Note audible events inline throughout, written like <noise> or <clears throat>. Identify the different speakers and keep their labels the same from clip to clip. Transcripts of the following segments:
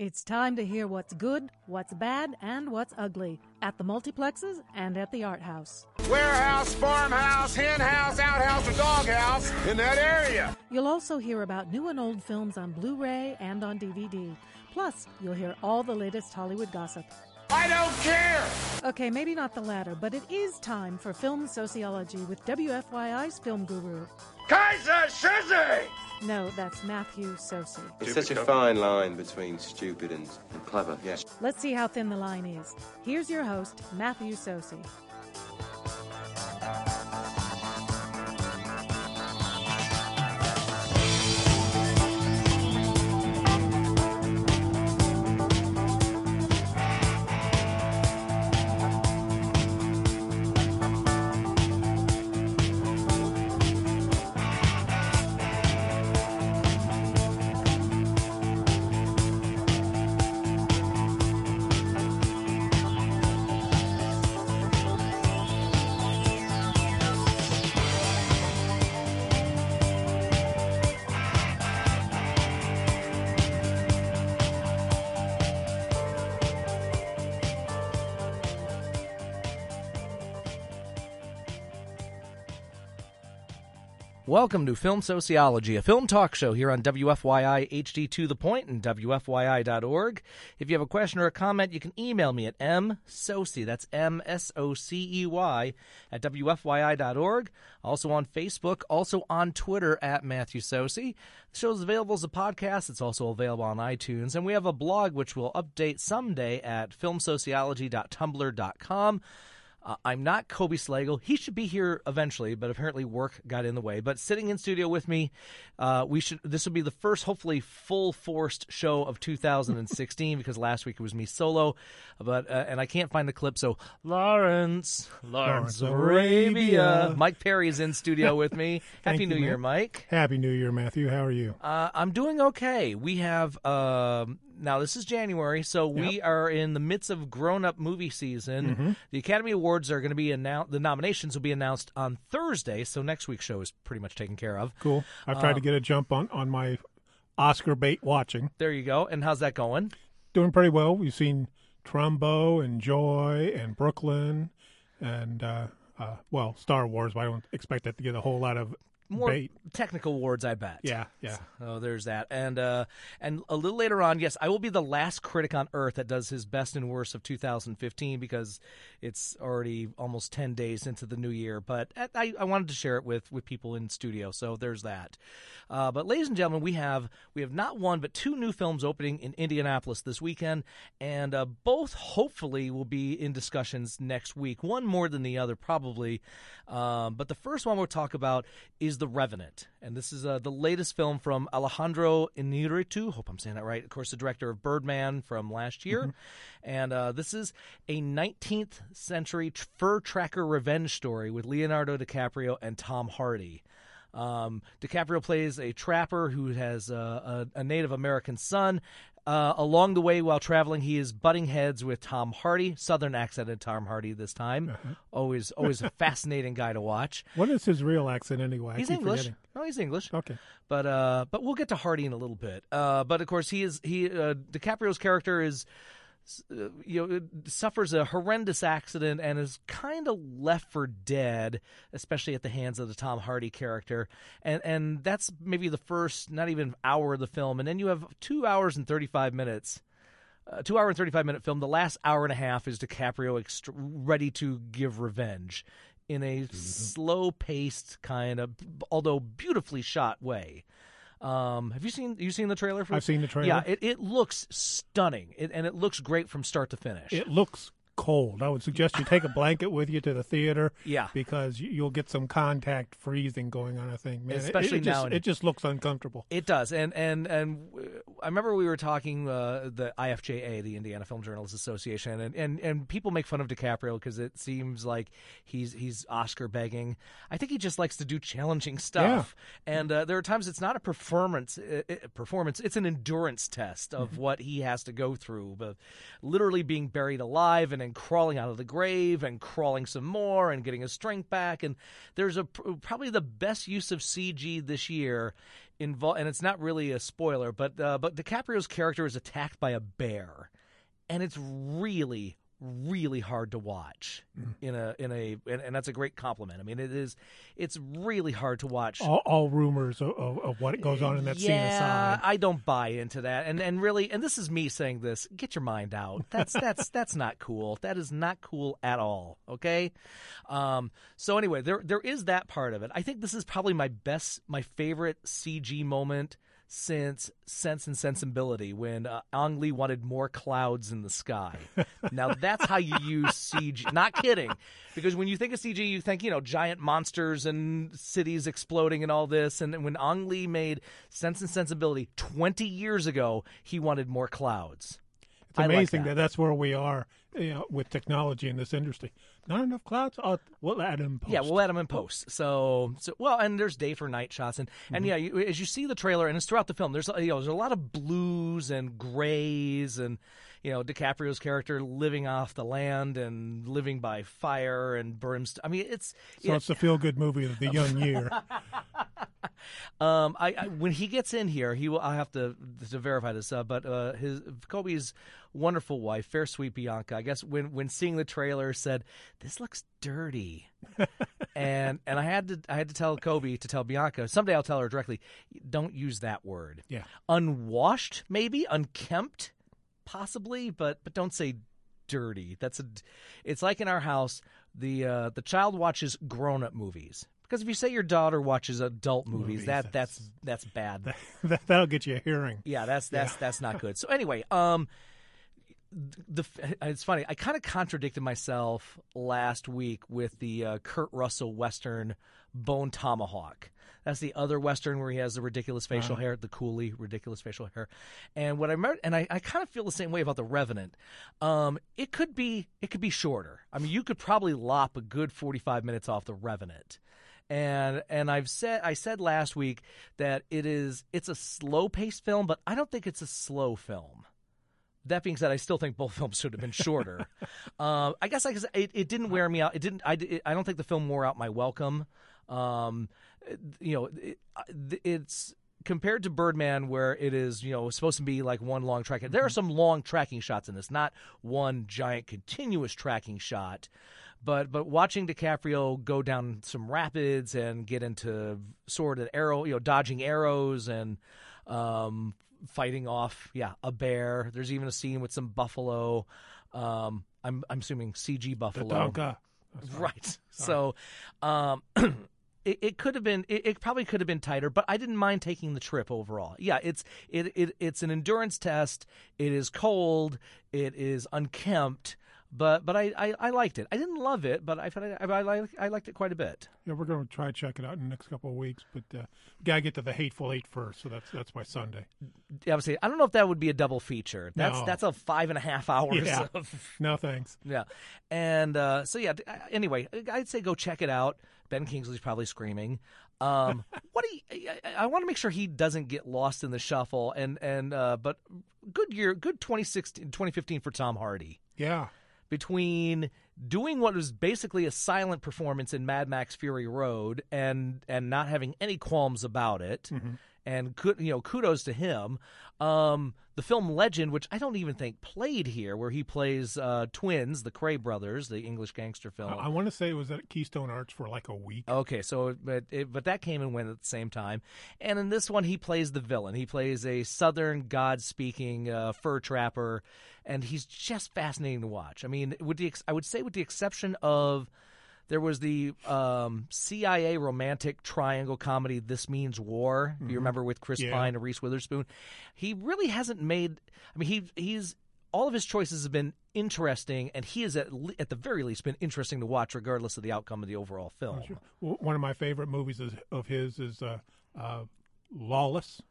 Speaker 1: It's time to hear what's good, what's bad, and what's ugly at the multiplexes and at the art house.
Speaker 2: Warehouse, farmhouse, hen house, outhouse, or doghouse in that area.
Speaker 1: You'll also hear about new and old films on Blu ray and on DVD. Plus, you'll hear all the latest Hollywood gossip.
Speaker 2: I don't care.
Speaker 1: Okay, maybe not the latter, but it is time for Film Soceyology with WFYI's film guru.
Speaker 2: Keyser Söze!
Speaker 1: No, that's Matthew Socey.
Speaker 3: It's such a fine line between stupid and, and clever, yes.
Speaker 1: Let's see how thin the line is. Here's your host, Matthew Socey.
Speaker 4: Welcome to Film Soceyology, a film talk show here on WFYI HD to the point and WFYI.org. If you have a question or a comment, you can email me at msocey, that's M S O C E Y, at WFYI.org. Also on Facebook, also on Twitter at Matthew Socey. The show is available as a podcast. It's also available on iTunes. And we have a blog which will update someday at filmsoceyology.tumblr.com. Uh, I'm not Kobe Slagle. He should be here eventually, but apparently work got in the way. But sitting in studio with me, uh, we should. This will be the first, hopefully, full forced show of 2016 <laughs> because last week it was me solo. But uh, and I can't find the clip, so Lawrence, Lawrence Arabia, Myke Perrey is in studio <laughs> with me. Happy
Speaker 5: you,
Speaker 4: New Year, Myke.
Speaker 5: Happy New Year, Matthew. How are you?
Speaker 4: Uh, I'm doing okay. We have um, now this is January, so we are in the midst of grown-up movie season.
Speaker 5: Mm-hmm.
Speaker 4: The Academy Awards are going to be announced. The nominations will be announced on Thursday, so next week's show is pretty much taken care of.
Speaker 5: Cool. I've tried to get a jump on, on my Oscar bait watching.
Speaker 4: There you go. And how's that going?
Speaker 5: Doing pretty well. We've seen Trumbo and Joy and Brooklyn and, uh, uh, well, Star Wars, but I don't expect that to get a whole lot of
Speaker 4: More
Speaker 5: bait.
Speaker 4: technical words, I bet.
Speaker 5: Yeah, yeah.
Speaker 4: Oh, there's that, and uh, and a little later on, yes, I will be the last critic on Earth that does his best and worst of 2015 because it's already almost 10 days into the new year. But I, I wanted to share it with with people in studio, so there's that. Uh, but ladies and gentlemen, we have we have not one but two new films opening in Indianapolis this weekend, and uh, both hopefully will be in discussions next week. One more than the other, probably. Um, but the first one we'll talk about is The Revenant, and this is uh, the latest film from Alejandro Inarritu. Hope I'm saying that right. Of course, the director of Birdman from last year, and uh, this is a 19th century fur tracker revenge story with Leonardo DiCaprio and Tom Hardy. Um, DiCaprio plays a trapper who has a, a, a Native American son. Uh, along the way, while traveling, he is butting heads with Tom Hardy, Southern accented Tom Hardy this time. Always, always a <laughs> fascinating guy to watch.
Speaker 5: What is his real accent anyway?
Speaker 4: He's English.
Speaker 5: forgetting.
Speaker 4: No, he's English.
Speaker 5: Okay.
Speaker 4: But uh, but we'll get to Hardy in a little bit. Uh, but of course, he is he uh, DiCaprio's character is. Uh, you know, suffers a horrendous accident and is kind of left for dead, especially at the hands of the Tom Hardy character, and and that's maybe the first, not even hour of the film, and then you have two hours and thirty five minutes a two hour and 35 minute film. The last hour and a half is DiCaprio ext- ready to give revenge in a slow paced kind of, although beautifully shot way. Um, have you seen you seen the trailer for?
Speaker 5: I've seen the trailer.
Speaker 4: Yeah, it, it looks stunning, it, and it looks great from start to finish.
Speaker 5: It looks cold. I would suggest you take a blanket with you to the theater.
Speaker 4: Yeah.
Speaker 5: Because you- you'll get some contact freezing going on, I think. Man, It-
Speaker 4: Especially
Speaker 5: it, just,
Speaker 4: now in-
Speaker 5: It just looks uncomfortable.
Speaker 4: It does, and and and I remember we were talking uh, the IFJA, the Indiana Film Journalists Association, and, and, and people make fun of DiCaprio because it seems like he's he's Oscar begging. I think he just likes to do challenging stuff, and uh, there are times it's not a performance uh, performance; it's an endurance test of what he has to go through, but literally being buried alive and then crawling out of the grave and crawling some more and getting his strength back. And there's a probably the best use of CG this year involved, and it's not really a spoiler, but uh, but DiCaprio's character is attacked by a bear, and it's really really hard to watch in a in a and, and that's a great compliment. I mean, it is it's really hard to watch.
Speaker 5: All, all rumors of, of, of what goes on in that scene
Speaker 4: yeah,
Speaker 5: aside.
Speaker 4: I don't buy into that. And and really, and this is me saying this. Get your mind out. That's that's <laughs> that's not cool. That is not cool at all. Okay. Um. So anyway, there there is that part of it. I think this is probably my best, my favorite CG moment since Sense and Sensibility when uh, Ang Lee wanted more clouds in the sky. <laughs> now that's how you use CG. Not kidding, because when you think of CG, you think you know giant monsters and cities exploding and all this. And when Ang Lee made Sense and Sensibility 20 years ago, he wanted more clouds.
Speaker 5: It's
Speaker 4: I like
Speaker 5: amazing
Speaker 4: that.
Speaker 5: that. that's where we are you know, with technology in this industry. Not enough clouds. Oh, we'll add them. Post.
Speaker 4: Yeah, we'll add them in post. So, so well, and there's day for night shots, and and mm-hmm. yeah, you, as you see the trailer, and it's throughout the film. There's you know there's a lot of blues and grays, and you know DiCaprio's character living off the land and living by fire and brimstone. I mean, it's
Speaker 5: so
Speaker 4: it-
Speaker 5: it's a feel good movie of the <laughs> young year.
Speaker 4: Um, I, I when he gets in here, he will. I have to to verify this, uh, but uh, his Kobe's wonderful wife, fair sweet Bianca. I guess when when seeing the trailer, said this looks dirty, <laughs> and and I had to I had to tell Kobe to tell Bianca. Someday I'll tell her directly. Don't use that word.
Speaker 5: Yeah.
Speaker 4: unwashed, maybe unkempt, possibly, but but don't say dirty. That's a. It's like in our house, the uh, the child watches grown up movies. Because if you say your daughter watches adult movies,
Speaker 5: Movies,
Speaker 4: that that's that's bad. <laughs>
Speaker 5: that, that'll get you a hearing.
Speaker 4: Yeah, that's that's that's not good. So anyway, um, the it's funny. I kind of contradicted myself last week with the uh, Kurt Russell Western Bone Tomahawk. That's the other Western where he has the ridiculous facial hair, the Cooley ridiculous facial hair. And what I remember, and I, I kind of feel the same way about the Revenant. Um, it could be it could be shorter. I mean, you could probably lop a good forty five minutes off the Revenant and and I've said I said last week that it is it's a slow paced film, but I don't think it's a slow film. That being said, I still think both <laughs> films should have been shorter. <laughs> um, I guess I, it, it didn't wear me out. It didn't. I, it, I don't think the film wore out my welcome. Um, you know, it, it's compared to Birdman, where it is you know supposed to be like one long track. There are some long tracking shots in this, not one giant continuous tracking shot. But but watching DiCaprio go down some rapids and get into sword and arrow, you know, dodging arrows and um, fighting off, yeah, a bear. There's even a scene with some buffalo. Um, I'm I'm assuming CG buffalo. Right. So, um, <clears throat> it, it could have been. It, it probably could have been tighter, but I didn't mind taking the trip overall. Yeah, it's it, it it's an endurance test. It is cold. It is unkempt. But but I, I, I liked it. I didn't love it, but I I, I, I, I liked it quite a bit.
Speaker 5: Yeah, we're going to try to check it out in the next couple of weeks, but uh, gotta get to the Hateful Eight first. So that's that's my Sunday.
Speaker 4: Obviously, I don't know if that would be a double feature. That's
Speaker 5: No.
Speaker 4: that's a five and a half hours
Speaker 5: Yeah.
Speaker 4: of <laughs>
Speaker 5: No thanks.
Speaker 4: Yeah, and uh, so yeah. Anyway, I'd say go check it out. Ben Kingsley's probably screaming. Um, <laughs> what do you, I, I want to make sure he doesn't get lost in the shuffle. And and uh, but good year, good 2016, 2015 for Tom Hardy
Speaker 5: Yeah,
Speaker 4: between doing what was basically a silent performance in Mad Max Fury Road and and not having any qualms about it. Mm-hmm. And you know, kudos to him. Um, the film Legend, which I don't even think played here, where he plays uh, twins, the Kray brothers, the English gangster film.
Speaker 5: I, I want to say it was at Keystone Arts for like a week.
Speaker 4: Okay, so but it, but that came and went at the same time, and in this one he plays the villain. He plays a Southern God-speaking uh, fur trapper, and he's just fascinating to watch. I mean, with the ex- I would say with the exception of there was the um, CIA romantic triangle comedy "This Means War." If you remember with Chris
Speaker 5: Yeah.
Speaker 4: Pine and Reese Witherspoon, he really hasn't made. I mean, he he's all of his choices have been interesting, and he is at le- at the very least been interesting to watch, regardless of the outcome of the overall film.
Speaker 5: W- One of my favorite movies is, of his is uh, uh, Lawless.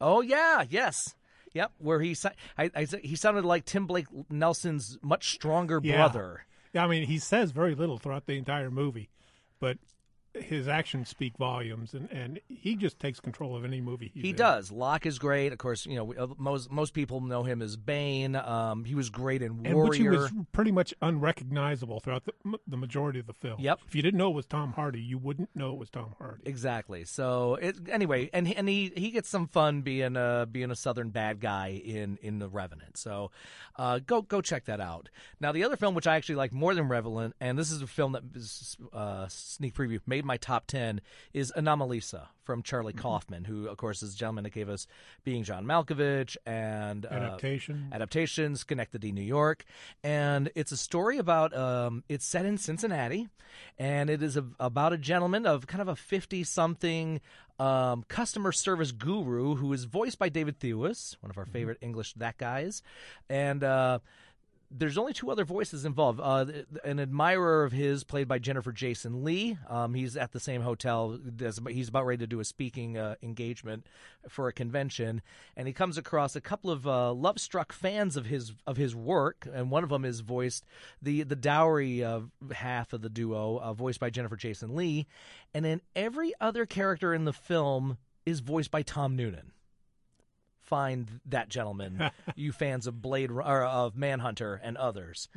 Speaker 4: Oh yeah, yes, yep. Where he I, I, he sounded like Tim Blake Nelson's much stronger
Speaker 5: Yeah.
Speaker 4: brother.
Speaker 5: I mean he says very little throughout the entire movie, but his actions speak volumes, and, and he just takes control of any movie he's
Speaker 4: He
Speaker 5: in.
Speaker 4: does. Locke is great. Of course, you know uh, most most people know him as Bane. Um, he was great in
Speaker 5: And
Speaker 4: Warrior.
Speaker 5: which he was pretty much unrecognizable throughout the, the majority of the film.
Speaker 4: Yep.
Speaker 5: If you didn't know it was Tom Hardy, you wouldn't know it was Tom Hardy.
Speaker 4: Exactly. So it, anyway, and he- and he he gets some fun being a being a southern bad guy in in the Revenant. So uh, go go check that out. Now the other film which I actually like more than Revenant, and this is a film that is uh, sneak preview made my top ten is Anomalisa from Charlie Kaufman, who of course is the gentleman that gave us Being John Malkovich and uh,
Speaker 5: Adaptation.
Speaker 4: adaptations, Synecdoche, New York, and it's a story about. Um, it's set in Cincinnati, and it is a, about a gentleman of kind of a fifty-something um, customer service guru who is voiced by David Thewlis, one of our favorite English that guys, and. Uh, there's only two other voices involved. Uh, an admirer of his, played by Jennifer Jason Lee. Um, he's at the same hotel. He's about ready to do a speaking uh, engagement for a convention, and he comes across a couple of uh, love-struck fans of his of his work, and one of them is voiced the the dowry half of the duo, uh, voiced by Jennifer Jason Lee, and then every other character in the film is voiced by Tom Noonan find that gentleman, <laughs> you fans of Blade or of Manhunter and others.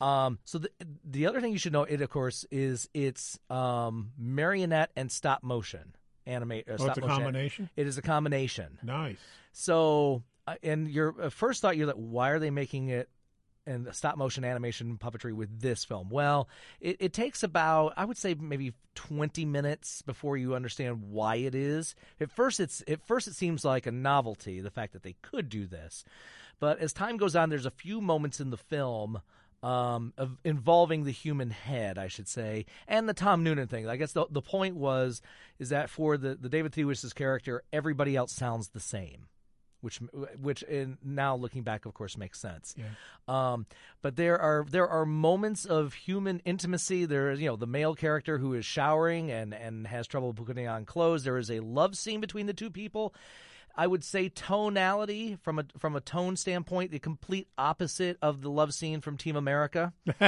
Speaker 4: Um, so the the other thing you should know, it of course, is it's um, marionette and stop motion animate. Uh,
Speaker 5: Oh,
Speaker 4: stop
Speaker 5: it's a
Speaker 4: motion.
Speaker 5: combination?
Speaker 4: It is a combination.
Speaker 5: Nice.
Speaker 4: So, uh, and your uh, first thought, you're like, why are they making it and stop motion animation puppetry with this film? Well, it, it takes about, I would say, maybe 20 minutes before you understand why it is. At first, it's at first it seems like a novelty, the fact that they could do this, but as time goes on, there's a few moments in the film. Um, of involving the human head, I should say, and the Tom Noonan thing. I guess the the point was is that for the the David Thewlis's character, everybody else sounds the same which which in now looking back of course makes sense. Um, but there are there are moments of human intimacy. There is you know the male character who is showering and and has trouble putting on clothes. There is a love scene between the two people. I would say tonality from a from a tone standpoint, the complete opposite of the love scene from Team America. <laughs>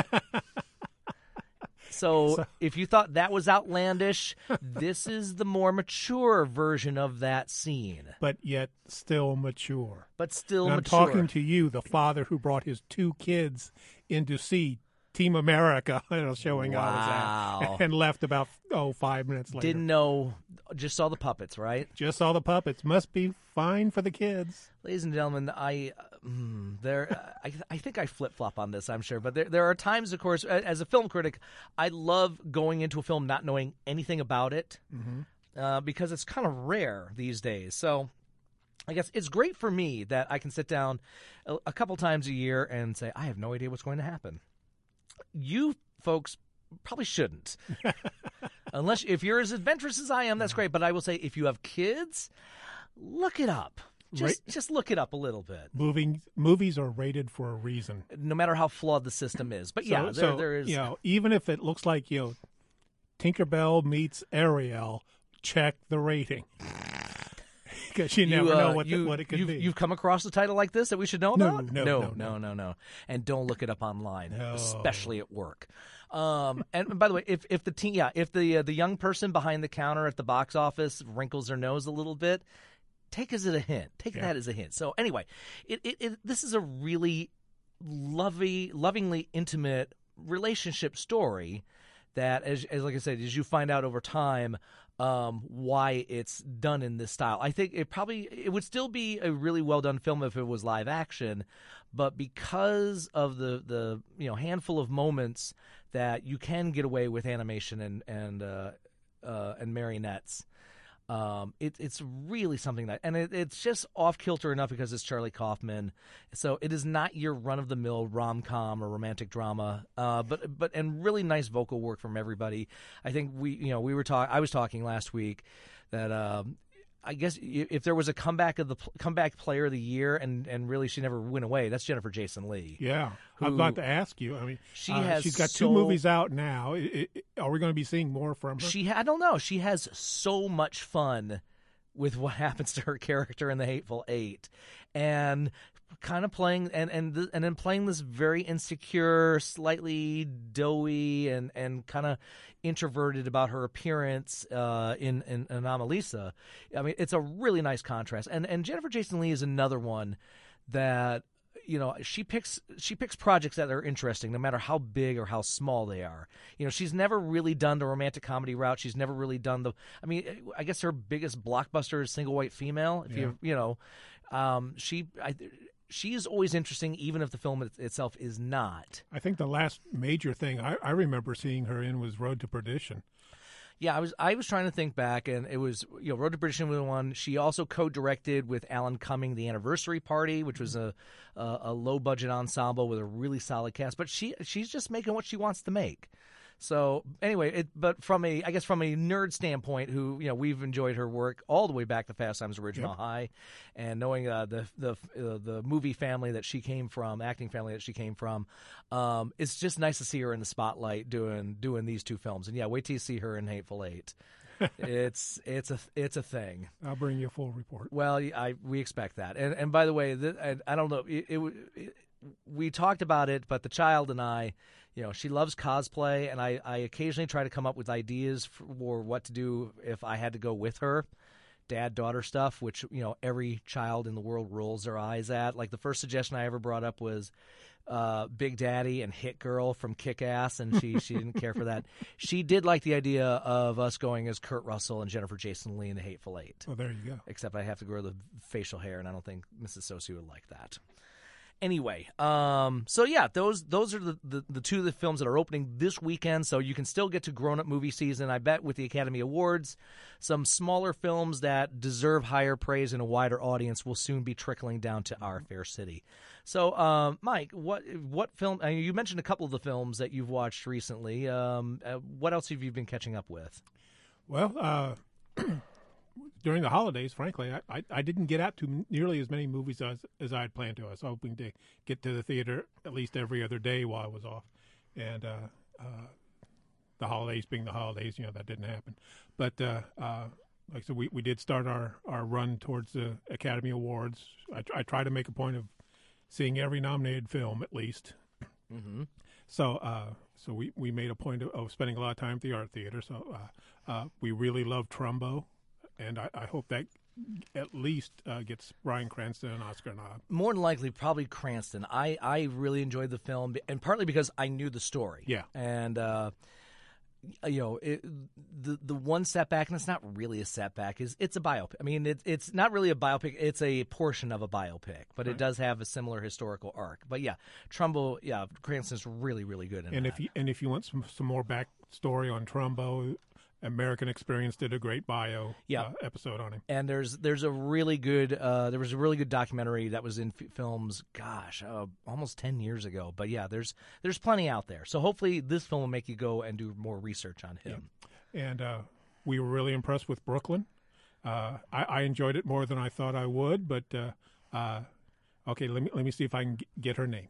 Speaker 4: <laughs> So, if you thought that was outlandish, this is the more mature version of that scene,
Speaker 5: But yet still mature.
Speaker 4: but still
Speaker 5: And I'm
Speaker 4: mature.
Speaker 5: talking to you, the father who brought his two kids in to see Team America, <laughs> you know, showing
Speaker 4: Wow.
Speaker 5: out his and left about oh five minutes later.
Speaker 4: Didn't know, just saw the puppets, right?
Speaker 5: Just saw the puppets. Must be fine for the kids.
Speaker 4: Ladies and gentlemen, I mm, there I, I think I flip flop on this. I'm sure, but there there are times, of course, as a film critic, I love going into a film not knowing anything about it uh, because it's kind of rare these days. So. I guess it's great for me that I can sit down a, a couple times a year and say I have no idea what's going to happen. You folks probably shouldn't, <laughs> unless if you're as adventurous as I am. That's great, but I will say if you have kids, look it up. Just
Speaker 5: Right.
Speaker 4: just look it up a little bit
Speaker 5: Moving movies are rated for a reason.
Speaker 4: no matter how flawed the system is. But
Speaker 5: So,
Speaker 4: yeah, there,
Speaker 5: so,
Speaker 4: there is.
Speaker 5: you know, even if it looks like you know, Tinkerbell meets Ariel, check the rating <laughs> because you, never
Speaker 4: uh,
Speaker 5: know what
Speaker 4: you,
Speaker 5: the, what it could
Speaker 4: you've,
Speaker 5: be.
Speaker 4: You've come across a title like this that we should know
Speaker 5: No,
Speaker 4: about?
Speaker 5: no,
Speaker 4: no,
Speaker 5: no,
Speaker 4: no, no, no. And don't look it up online, especially at work. Um, and by the way, if if the teen, yeah, if the uh, the young person behind the counter at the box office wrinkles their nose a little bit, take as a hint. Take
Speaker 5: Yeah.
Speaker 4: that as a hint. So anyway, it, it, it this is a really lovely, lovingly intimate relationship story that, as, as like I said, as you find out over time, um, why it's done in this style. I think it probably it would still be a really well done film if it was live action, but because of the the you know handful of moments that you can get away with animation and and uh, uh, and marionettes. Um, it, it's really something that, and it, it's just off kilter enough because it's Charlie Kaufman. So it is not your run of the mill rom com or romantic drama. Uh, but but and really nice vocal work from everybody. I think we you know we were talking. I was talking last week that um, I guess if there was a comeback of the comeback player of the year, and and really she never went away. That's Jennifer Jason Lee.
Speaker 5: yeah, I'm
Speaker 4: who-
Speaker 5: about to ask you. I mean,
Speaker 4: She
Speaker 5: uh,
Speaker 4: has
Speaker 5: she's got
Speaker 4: so-
Speaker 5: two movies out now. I- I- are we going to be seeing more from her?
Speaker 4: She I don't know. She has so much fun with what <laughs> happens to her character in the Hateful Eight, and kind of playing and and th- and then playing this very insecure, slightly doughy and and kind of introverted about her appearance uh, in in Anomalisa. I mean, it's a really nice contrast. And and Jennifer Jason Lee is another one that you know she picks she picks projects that are interesting no matter how big or how small they are you know she's never really done the romantic comedy route she's never really done the i mean i guess her biggest blockbuster is single white female if you you know um, she I, she is always interesting even if the film itself is not
Speaker 5: I think the last major thing I, I remember seeing her in was Road to Perdition.
Speaker 4: Yeah, I was I was trying to think back, and it was you know Road to Perdition was one. She also co-directed with Alan Cumming the Anniversary Party, which was a a, a low budget ensemble with a really solid cast. But she she's just making what she wants to make. So anyway, it, but from a I guess from a nerd standpoint, who you know we've enjoyed her work all the way back to Fast Times at Ridgemont High, and knowing uh, the the uh, the movie family that she came from, acting family that she came from, um, it's just nice to see her in the spotlight doing doing these two films. And yeah, wait till you see her in Hateful Eight. <laughs> it's it's a it's a thing.
Speaker 5: I'll bring you a full report.
Speaker 4: Well, I we expect that. And and by the way, th I, I don't know. It, it, it we talked about it, but the child and I, you know, she loves cosplay, and I I occasionally try to come up with ideas for what to do if I had to go with her. Dad daughter stuff, which you know every child in the world rolls their eyes at. Like the first suggestion I ever brought up was uh, Big Daddy and Hit Girl from Kick Ass, and she she didn't care for that. <laughs> She did like the idea of us going as Kurt Russell and Jennifer Jason Lee in The Hateful Eight
Speaker 5: Oh, there you go.
Speaker 4: except I have to grow the facial hair, and I don't think Mrs. Socey would like that. Anyway, um, so yeah, those those are the, the, the two of the films that are opening this weekend. So you can still get to grown up movie season. I bet with the Academy Awards, some smaller films that deserve higher praise and a wider audience will soon be trickling down to our fair city. So, um, Myke, what what film? Mean, you mentioned a couple of the films that you've watched recently. Um, uh, what else have you been catching up with?
Speaker 5: Well, uh, <clears throat> during the holidays, frankly, I, I, I didn't get out to nearly as many movies as, as I had planned to. I was hoping to get to the theater at least every other day while I was off. And uh, uh, the holidays being the holidays, you know, that didn't happen. But uh, uh, like I said, we, we did start our, our run towards the Academy Awards. I, I try to make a point of seeing every nominated film at least.
Speaker 4: Mm-hmm.
Speaker 5: So, uh, so we, we made a point of, of spending a lot of time at the art theater. So, uh, uh, we really love Trumbo, and I, I hope that at least uh, gets Bryan Cranston an Oscar nod.
Speaker 4: more than likely probably Cranston. I I really enjoyed the film, and partly because I knew the story.
Speaker 5: Yeah.
Speaker 4: and uh, you know it, the the one setback, and it's not really a setback, is it's a biopic. I mean, it, it's not really a biopic; it's a portion of a biopic, but it does have a similar historical arc. But yeah, Trumbo, yeah, Cranston's really really good in
Speaker 5: And
Speaker 4: that.
Speaker 5: if you and if you want some some more backstory on Trumbo, American Experience did a great bio
Speaker 4: Yeah.
Speaker 5: uh, episode on him.
Speaker 4: and there's there's a really good uh, there was a really good documentary that was in f- films gosh uh, almost 10 years ago but yeah there's there's plenty out there so hopefully this film will make you go and do more research on him
Speaker 5: and uh, we were really impressed with Brooklyn. Uh, I, I enjoyed it more than I thought I would, but uh, uh, okay, let me let me see if I can g- get her name.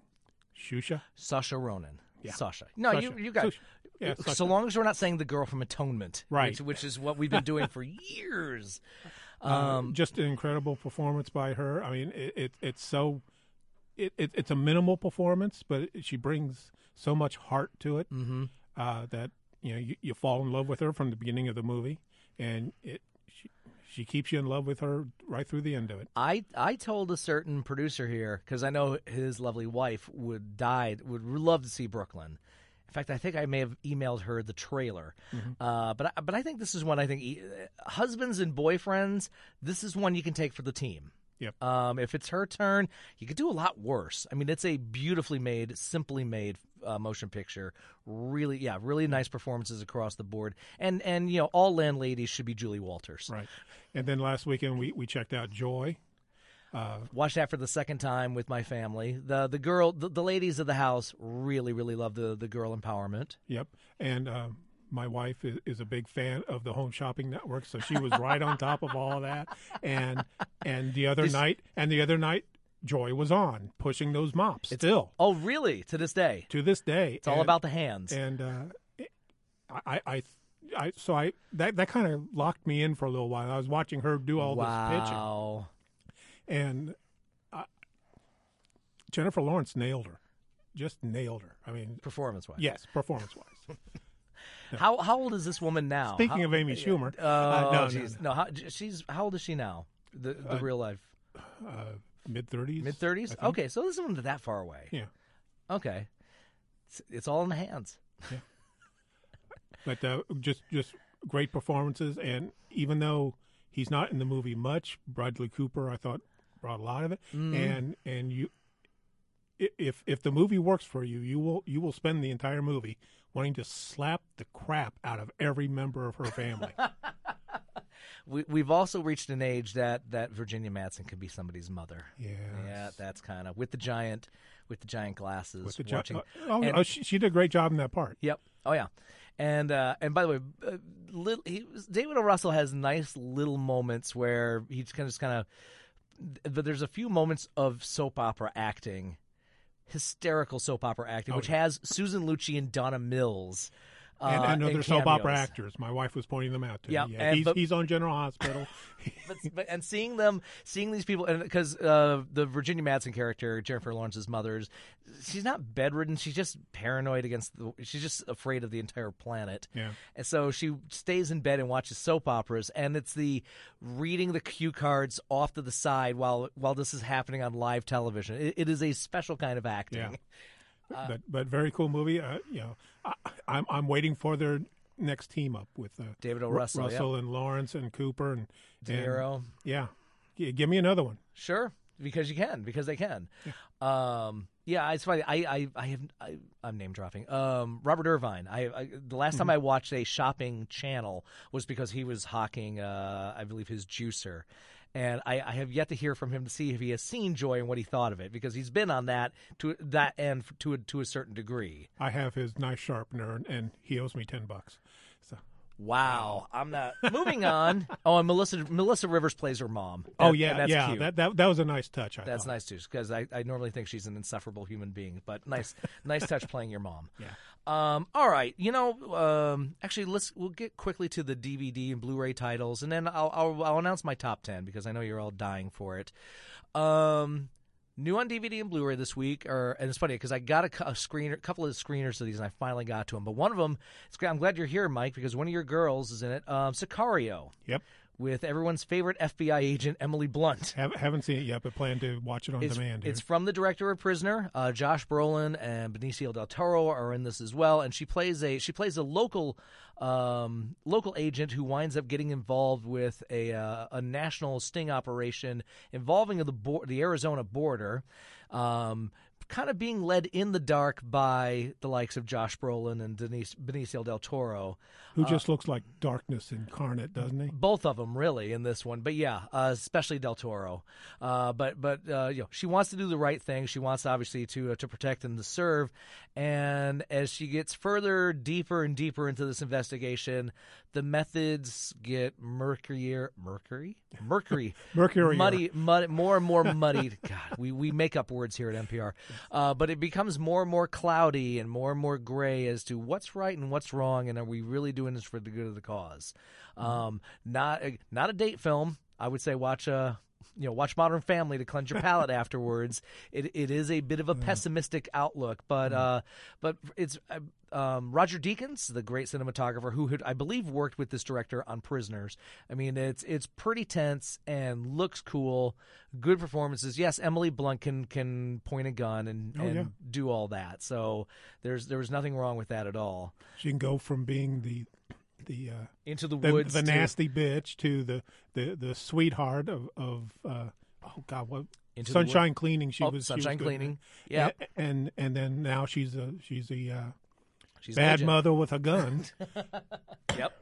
Speaker 5: Shusha.
Speaker 4: Sasha Ronan
Speaker 5: Yeah.
Speaker 4: Sasha no you
Speaker 5: Sasha.
Speaker 4: you got
Speaker 5: Sasha. Yeah,
Speaker 4: so long as we're not saying the girl from Atonement
Speaker 5: Right.
Speaker 4: which, which is what we've been doing for years <laughs>
Speaker 5: Um, just an incredible performance by her. I mean, it, it it's so it, it it's a minimal performance, but it, she brings so much heart to it
Speaker 4: mm-hmm.
Speaker 5: uh, that you know you, you fall in love with her from the beginning of the movie, and it she, she keeps you in love with her right through the end of it.
Speaker 4: I I told a certain producer here because I know his lovely wife would died would love to see Brooklyn. In fact, I think I may have emailed her the trailer. Uh, but I, but I think this is one I think e- husbands and boyfriends. This is one you can take for the team.
Speaker 5: Yep.
Speaker 4: Um, if it's her turn, you could do a lot worse. I mean, it's a beautifully made, simply made uh, motion picture. Really, yeah, really nice performances across the board. And and you know, all landladies should be Julie Walters.
Speaker 5: Right. And then last weekend we, we checked out Joy.
Speaker 4: Watched that for the second time with my family. The the girl, the, the ladies of the house really really love the the girl empowerment.
Speaker 5: Yep. And um, my wife is, is a big fan of the Home Shopping Network, so she was right on top of all of that. And and the other night, and the other night, Joy was on pushing those mops still
Speaker 4: Oh, really? To this day,
Speaker 5: to this day.
Speaker 4: it's all about the hands.
Speaker 5: And uh, I, I, I, so I that that kind of locked me in for a little while. I was watching her do all this pitching,
Speaker 4: wow.
Speaker 5: And I, Jennifer Lawrence nailed her, just nailed her. I mean,
Speaker 4: performance wise.
Speaker 5: yes, performance wise. <laughs>
Speaker 4: How how old is this woman now?
Speaker 5: Speaking
Speaker 4: How-
Speaker 5: of Amy Schumer,
Speaker 4: Oh,
Speaker 5: uh, no, no,
Speaker 4: jeez. no, how, she's how old is she now? The the
Speaker 5: Uh,
Speaker 4: real life
Speaker 5: mid thirties,
Speaker 4: mid thirties. Okay, so this isn't that far away.
Speaker 5: Yeah,
Speaker 4: Okay, it's, it's all in the hands. Yeah.
Speaker 5: but uh, just just great performances, and even though he's not in the movie much, Bradley Cooper, I thought brought a lot of it,
Speaker 4: Mm-hmm.
Speaker 5: and and you. If if the movie works for you, you will you will spend the entire movie wanting to slap the crap out of every member of her family. <laughs>
Speaker 4: We, we've also reached an age that, that Virginia Madsen could be somebody's mother.
Speaker 5: Yes.
Speaker 4: Yeah, that's kind of with the giant, with the giant glasses.
Speaker 5: With the jo-
Speaker 4: watching.
Speaker 5: uh, oh,
Speaker 4: and-
Speaker 5: oh, she, she did a great job in that part.
Speaker 4: Yep. Oh yeah. And uh, and by the way, uh, little, he, David O. Russell has nice little moments where he's kind of just kind of. But there's a few moments of soap opera acting, hysterical soap opera acting, which has Susan Lucci and Donna Mills. Uh,
Speaker 5: and, and
Speaker 4: in
Speaker 5: other soap opera actors. My wife was pointing them out to
Speaker 4: Yeah,
Speaker 5: me. Yeah,
Speaker 4: and-
Speaker 5: he's,
Speaker 4: but-
Speaker 5: he's on General Hospital. <laughs>
Speaker 4: but, but and seeing them, seeing these people, and because uh, the Virginia Madsen character, Jennifer Lawrence's mother, is- she's not bedridden. She's just paranoid against. The, she's just afraid of the entire planet.
Speaker 5: Yeah.
Speaker 4: And so she stays in bed and watches soap operas, and it's the reading the cue cards off to the side while while this is happening on live television. It, it is a special kind of acting.
Speaker 5: Yeah. But but very cool movie. Uh, you know, I, I'm I'm waiting for their next team up with uh,
Speaker 4: David O.
Speaker 5: Ru-
Speaker 4: Russell.
Speaker 5: Russell and Lawrence and Cooper and
Speaker 4: De Niro.
Speaker 5: Yeah, G- give me another one.
Speaker 4: Sure, because you can, because they can. Um, yeah, it's funny. I, I, I have, I, I'm name dropping. Um, Robert Irvine. I, I the last
Speaker 5: Mm-hmm.
Speaker 4: time I watched a shopping channel was because he was hawking, uh, I believe, his juicer. And I, I have yet to hear from him to see if he has seen Joy and what he thought of it because he's been on that to that end to a, to a certain degree.
Speaker 5: I have his knife sharpener, and, he owes me ten bucks.
Speaker 4: Wow, I'm not moving on. <laughs> Oh, and Melissa Melissa Rivers plays her mom.
Speaker 5: oh yeah,
Speaker 4: that's
Speaker 5: yeah,
Speaker 4: cute.
Speaker 5: that, that that was a nice touch. I
Speaker 4: That's
Speaker 5: thought.
Speaker 4: nice too, because I, I normally think she's an insufferable human being, but nice <laughs> nice touch playing your mom.
Speaker 5: Yeah.
Speaker 4: Um. All right. You know. Um. Actually, let's we'll get quickly to the DVD and Blu-ray titles, and then I'll I'll, I'll announce my top ten because I know you're all dying for it. Um. New on DVD and Blu-ray this week, or and it's funny because I got a, a screener, a couple of screeners of these, and I finally got to them. But one of them, I'm glad you're here, Myke, because one of your girls is in it. Um, Sicario,
Speaker 5: Yep,
Speaker 4: with everyone's favorite FBI agent Emily Blunt.
Speaker 5: Have, haven't seen it yet, but plan to watch it on
Speaker 4: It's,
Speaker 5: demand. here.
Speaker 4: it's from the director of Prisoner. Uh, Josh Brolin and Benicio del Toro are in this as well, and she plays a she plays a local um, local agent who winds up getting involved with a uh, a national sting operation involving the bo- the Arizona border. Um, Kind of being led in the dark by the likes of Josh Brolin and Denise, Benicio del Toro.
Speaker 5: Who just looks like darkness incarnate, doesn't he?
Speaker 4: both of them really in this one but yeah uh, especially del toro uh, but but uh, you know she wants to do the right thing she wants obviously to uh, to protect and to serve and as she gets further deeper and deeper into this investigation the methods get murkier mercury mercury <laughs>
Speaker 5: mercury,
Speaker 4: muddy mud, more and more muddied <laughs> god we, we make up words here at npr. Uh, but it becomes more and more cloudy and more and more gray as to what's right and what's wrong and are we really doing this for the good of the cause? Um, not not a date film. I would say watch a you know watch modern family to cleanse your palate afterwards it, it is a bit of a pessimistic outlook but uh, but it's uh, um, Roger Deakins, the great cinematographer who had, I believe worked with this director on Prisoners. I mean, it's it's pretty tense and looks cool. Good performances. Yes, Emily Blunt can can point a gun and,
Speaker 5: Oh,
Speaker 4: and
Speaker 5: yeah.
Speaker 4: do all that. So there's there was nothing wrong with that at all.
Speaker 5: She can go from being the the uh,
Speaker 4: Into the, woods,
Speaker 5: the
Speaker 4: to-
Speaker 5: nasty bitch to the the, the sweetheart of of uh, oh god what
Speaker 4: Into
Speaker 5: sunshine cleaning she
Speaker 4: Oh,
Speaker 5: was she
Speaker 4: Sunshine
Speaker 5: was.
Speaker 4: Cleaning. Yeah.
Speaker 5: A- and and then now she's a she's a uh,
Speaker 4: She's
Speaker 5: bad
Speaker 4: legend.
Speaker 5: mother with a gun <laughs>
Speaker 4: Yep.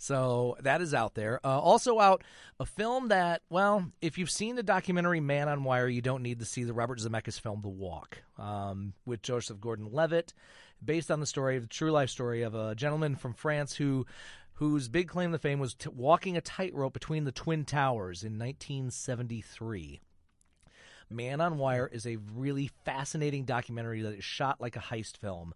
Speaker 4: So that is out there. Uh, also out a film that, well, if you've seen the documentary Man on Wire, you don't need to see the Robert Zemeckis film The Walk um, with Joseph Gordon-Levitt, based on the story the true life story of a gentleman from France who. Whose big claim to fame was t- walking a tightrope between the Twin Towers in 1973. Man on Wire is a really fascinating documentary that is shot like a heist film.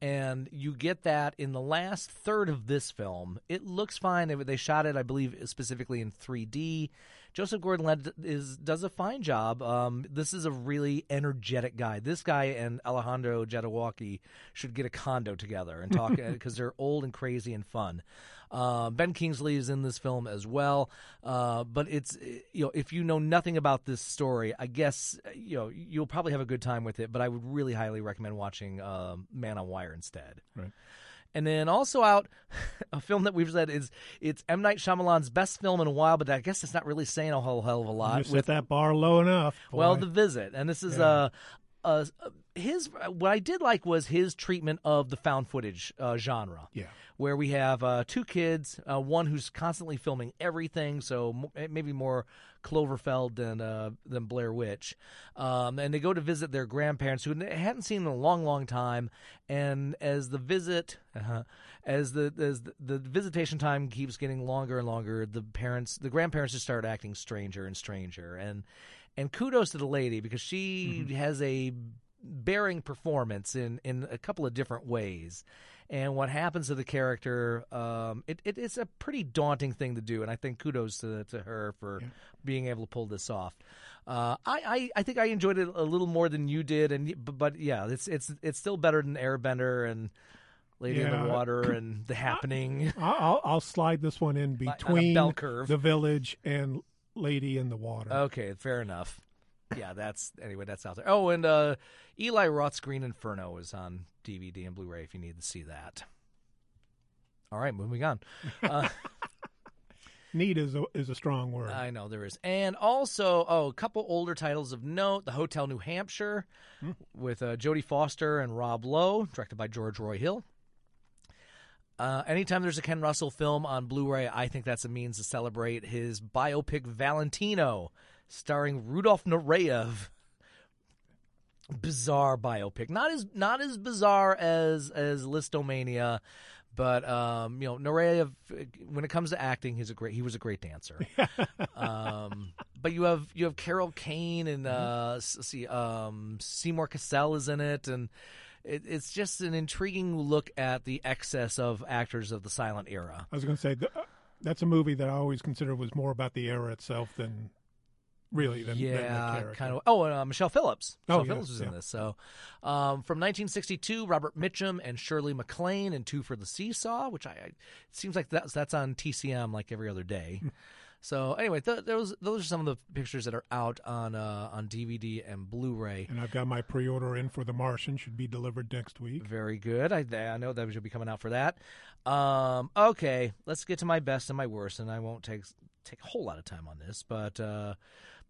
Speaker 4: And you get that in the last third of this film. It looks fine. They- They shot it, I believe, specifically in 3D Joseph Gordon-Levitt is does a fine job. Um, this is a really energetic guy. This guy and Alejandro Jodorowsky should get a condo together and talk <laughs> because they're old and crazy and fun. Uh, ben Kingsley is in this film as well, uh, but it's you know if you know nothing about this story, I guess you know you'll probably have a good time with it. But I would really highly recommend watching uh, Man on Wire instead.
Speaker 5: Right.
Speaker 4: And then also out <laughs> a film that we've said is it's M Night Shyamalan's best film in a while, but I guess it's not really saying a whole hell of a lot.
Speaker 5: You set that bar low enough.
Speaker 4: Well,
Speaker 5: boy.
Speaker 4: The Visit, and this is
Speaker 5: Yeah.
Speaker 4: uh, uh, his. What I did like was his treatment of the found footage uh, genre.
Speaker 5: Yeah.
Speaker 4: where we have uh, two kids, uh, one who's constantly filming everything, so mo- eh, maybe more Cloverfield than uh, than Blair Witch, um, and they go to visit their grandparents who hadn't seen in a long, long time. And as the visit, uh as the as the, the visitation time keeps getting longer and longer, the parents, the grandparents, just start acting stranger and stranger. And and kudos to the lady because she has a bearing performance in in a couple of different ways. And what happens to the character, um, it, it, it's a pretty daunting thing to do, and I think kudos to to her for being able to pull this off. Uh, I, I, I think I enjoyed it a little more than you did, and but, but yeah, it's it's it's still better than Airbender and Lady in the Water <clears throat> and The Happening.
Speaker 5: I- I'll, I'll slide this one in between
Speaker 4: bell curve.
Speaker 5: the village and Lady in the Water.
Speaker 4: Okay, fair enough. Yeah, that's anyway. That's out there. Oh, and uh, Eli Roth's Green Inferno is on DVD and Blu-ray if you need to see that. All right, moving on. <laughs> Uh,
Speaker 5: Neat is a, is a strong word.
Speaker 4: I know there is, and also oh, a couple older titles of note: The Hotel New Hampshire with uh, Jodie Foster and Rob Lowe, directed by George Roy Hill. Uh, anytime there's a Ken Russell film on Blu-ray, I think that's a means to celebrate his biopic Valentino, starring Rudolf Nureyev. Bizarre biopic, not as not as bizarre as as Lisztomania, but um, you know Nureyev. When it comes to acting, he's a great. He was a great dancer. <laughs> um, but you have you have Carol Kane and uh, s- see um, Seymour Cassel is in it, and it, it's just an intriguing look at the excess of actors of the silent era.
Speaker 5: I was going to say uh, that's a movie that I always considered was more about the era itself than really than, than
Speaker 4: yeah,
Speaker 5: character.
Speaker 4: kind of. Oh, uh, Michelle Phillips.
Speaker 5: Oh,
Speaker 4: Michelle
Speaker 5: yes,
Speaker 4: Phillips was in this. So, um, from 1962, Robert Mitchum and Shirley MacLaine and Two for the Seesaw, which I, I it seems like that's that's on TCM like every other day. <laughs> so anyway, th- those those are some of the pictures that are out on uh, on DVD and Blu-ray.
Speaker 5: And I've got my pre-order in for The Martian. Should be delivered next week.
Speaker 4: Very good. I, I know that should be coming out for that. Um, okay, let's get to my best and my worst, and I won't take take a whole lot of time on this, but uh,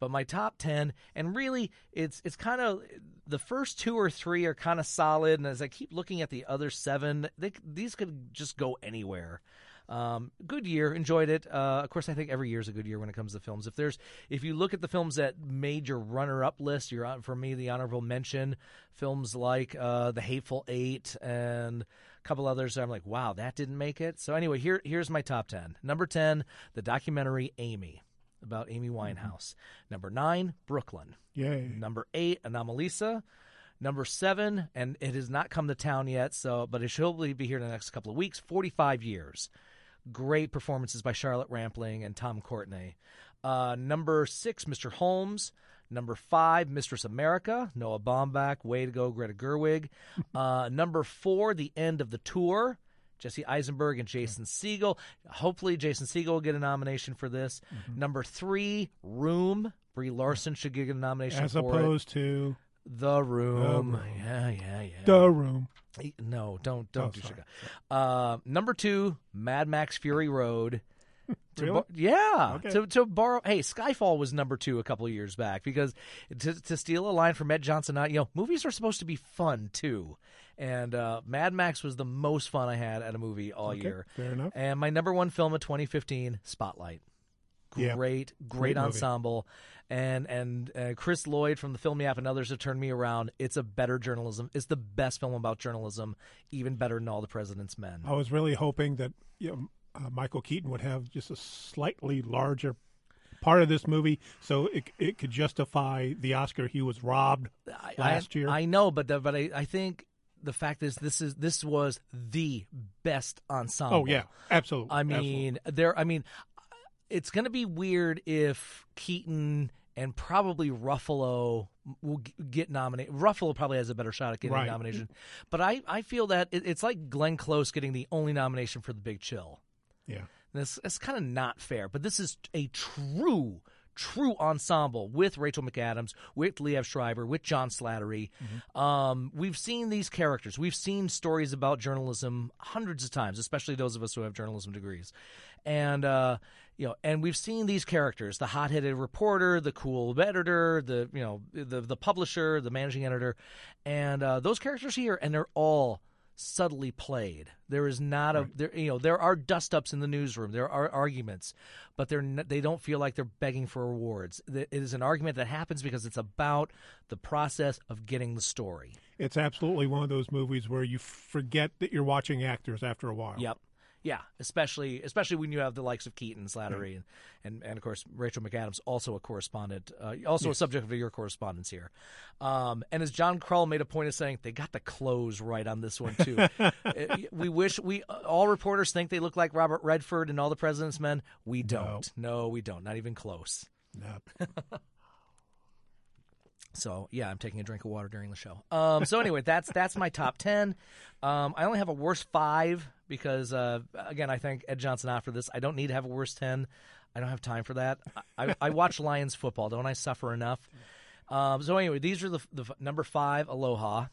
Speaker 4: but my top ten, and really, it's it's kind of the first two or three are kind of solid, and as I keep looking at the other seven, they, these could just go anywhere. Um, good year, enjoyed it. Uh, of course, I think every year is a good year when it comes to films. If there's, if you look at the films that made your runner-up list, you're on for me the honorable mention films like uh, The Hateful Eight and a couple others. I'm like, wow, that didn't make it. So anyway, here here's my top ten. Number ten, the documentary Amy about Amy Winehouse. Number nine, Brooklyn.
Speaker 5: Yay!
Speaker 4: Number eight, Anomalisa. Number seven, and it has not come to town yet, so but it should hopefully be here in the next couple of weeks. Forty-five years. Great performances by Charlotte Rampling and Tom Courtenay. Uh, number six, Mr. Holmes. Number five, Mistress America, Noah Baumbach. Way to go, Greta Gerwig. <laughs> Uh, number four, The End of the Tour. Jesse Eisenberg and Jason Segel. Hopefully, Jason Segel will get a nomination for this. Number three, Room. Brie Larson should get a nomination
Speaker 5: As
Speaker 4: for it.
Speaker 5: opposed to
Speaker 4: The Room.
Speaker 5: Room.
Speaker 4: Yeah, yeah, yeah.
Speaker 5: The Room.
Speaker 4: No, don't don't
Speaker 5: Oh,
Speaker 4: do
Speaker 5: sorry.
Speaker 4: Chicago. Uh, number two, Mad Max Fury Road. <laughs> To
Speaker 5: Really?
Speaker 4: bor- yeah.
Speaker 5: Okay.
Speaker 4: To to borrow. Hey, Skyfall was number two a couple of years back because to to steal a line from Ed Johnson, you know, movies are supposed to be fun too, and uh, Mad Max was the most fun I had at a movie all
Speaker 5: Okay,
Speaker 4: year.
Speaker 5: fair enough.
Speaker 4: And my number one film of 2015, Spotlight.
Speaker 5: Yeah.
Speaker 4: Great, great,
Speaker 5: Great movie.
Speaker 4: ensemble, and and uh, Chris Lloyd from the Film Yap and others have turned me around. It's a better journalism. It's the best film about journalism, even better than All the President's Men.
Speaker 5: I was really hoping that you know, uh, Michael Keaton would have just a slightly larger part of this movie, so it it could justify the Oscar he was robbed
Speaker 4: I-
Speaker 5: last
Speaker 4: I,
Speaker 5: year.
Speaker 4: I know, but the, but I, I think the fact is this is this was the best ensemble.
Speaker 5: oh yeah, absolutely.
Speaker 4: I
Speaker 5: absolutely.
Speaker 4: mean, there. I mean, it's going to be weird if Keaton and probably Ruffalo will get nominated. Ruffalo probably has a better shot at getting
Speaker 5: Right.
Speaker 4: a nomination, but I, I feel that it, it's like Glenn Close getting the only nomination for The Big Chill.
Speaker 5: Yeah.
Speaker 4: And It's, it's kind of not fair, but this is a true, true ensemble with Rachel McAdams, with Liev Schreiber, with John Slattery. Um, we've seen these characters. We've seen stories about journalism hundreds of times, especially those of us who have journalism degrees. And, uh, you know, and we've seen these characters: the hot-headed reporter, the cool editor, the you know, the the publisher, the managing editor, and uh, those characters here, and they're all subtly played. There is not a there you know there are dust ups in the newsroom. There are arguments, but they're n- they don't feel like they're begging for awards. It is an argument that happens because it's about the process of getting the story.
Speaker 5: It's absolutely one of those movies where you forget that you're watching actors after a while.
Speaker 4: Yep. Yeah, especially especially when you have the likes of Keaton, Slattery, and, and and of course Rachel McAdams, also a correspondent, uh, also a subject of your correspondence here. Um, and as John Krull made a point of saying, they got the clothes right on this one too. <laughs> We wish we all reporters think they look like Robert Redford and all the President's Men. We don't. No, we don't. Not even close.
Speaker 5: No. <laughs>
Speaker 4: So yeah, I'm taking a drink of water during the show. Um, so anyway, that's that's my top ten. Um, I only have a worst five because uh, again, I thank Ed Johnson after this. I don't need to have a worst ten. I don't have time for that. I, I watch <laughs> Lions football. Don't I suffer enough? Um, so anyway, these are the, the number five. Aloha.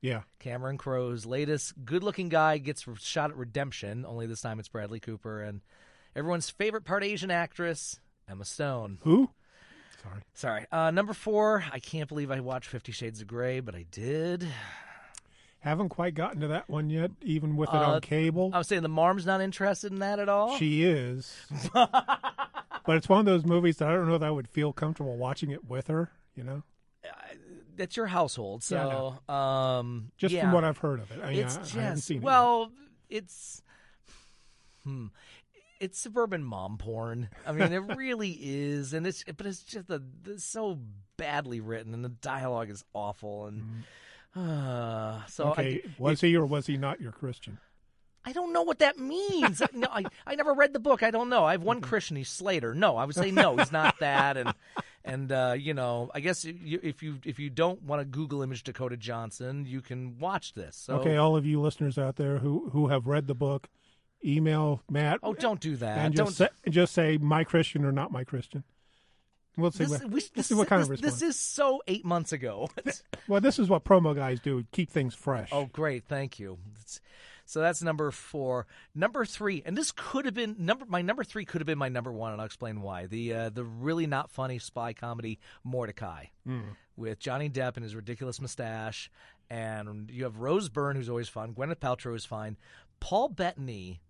Speaker 5: Yeah.
Speaker 4: Cameron Crowe's latest good-looking guy gets shot at redemption. Only this time it's Bradley Cooper and everyone's favorite part Asian actress Emma Stone.
Speaker 5: Who? Sorry.
Speaker 4: Sorry. Uh, number four, I can't believe I watched Fifty Shades of Grey, but I did.
Speaker 5: Haven't quite gotten to that one yet, even with it
Speaker 4: Uh,
Speaker 5: on cable.
Speaker 4: I was saying the Marm's not interested in that at all.
Speaker 5: She is. <laughs> but it's one of those movies that I don't know that I would feel comfortable watching it with her, you know?
Speaker 4: That's your household, so um,
Speaker 5: Just
Speaker 4: yeah.
Speaker 5: from what I've heard of it. I,
Speaker 4: it's
Speaker 5: I,
Speaker 4: just
Speaker 5: I haven't seen it.
Speaker 4: well, it's hmm, it's suburban mom porn. I mean, it <laughs> really is, and it's but it's just a, it's so badly written, and the dialogue is awful, and uh, <sighs> so.
Speaker 5: Okay, was he or was he not your Christian?
Speaker 4: I, I don't know what that means. <laughs> no, I I never read the book. I don't know. I have one Christian. He's Slater. No, I would say no. He's not that, and. <laughs> And uh, you know, I guess you, if you if you don't want to Google image Dakota Johnson, you can watch this. So,
Speaker 5: Okay, all of you listeners out there who, who have read the book, email Matt
Speaker 4: oh, don't do that.
Speaker 5: and
Speaker 4: don't
Speaker 5: just say, just say my Christian or not my Christian. We'll see.
Speaker 4: This,
Speaker 5: what,
Speaker 4: we,
Speaker 5: we'll see what kind
Speaker 4: this,
Speaker 5: of response.
Speaker 4: this is so eight months ago. <laughs>
Speaker 5: well, this is what promo guys do: keep things fresh.
Speaker 4: oh, great, thank you. It's- so that's number four. Number three, and this could have been number. My number three could have been my number one, and I'll explain why. The uh, the really not funny spy comedy Mortdecai with Johnny Depp and his ridiculous mustache, and you have Rose Byrne, who's always fun. Gwyneth Paltrow is fine. Paul Bettany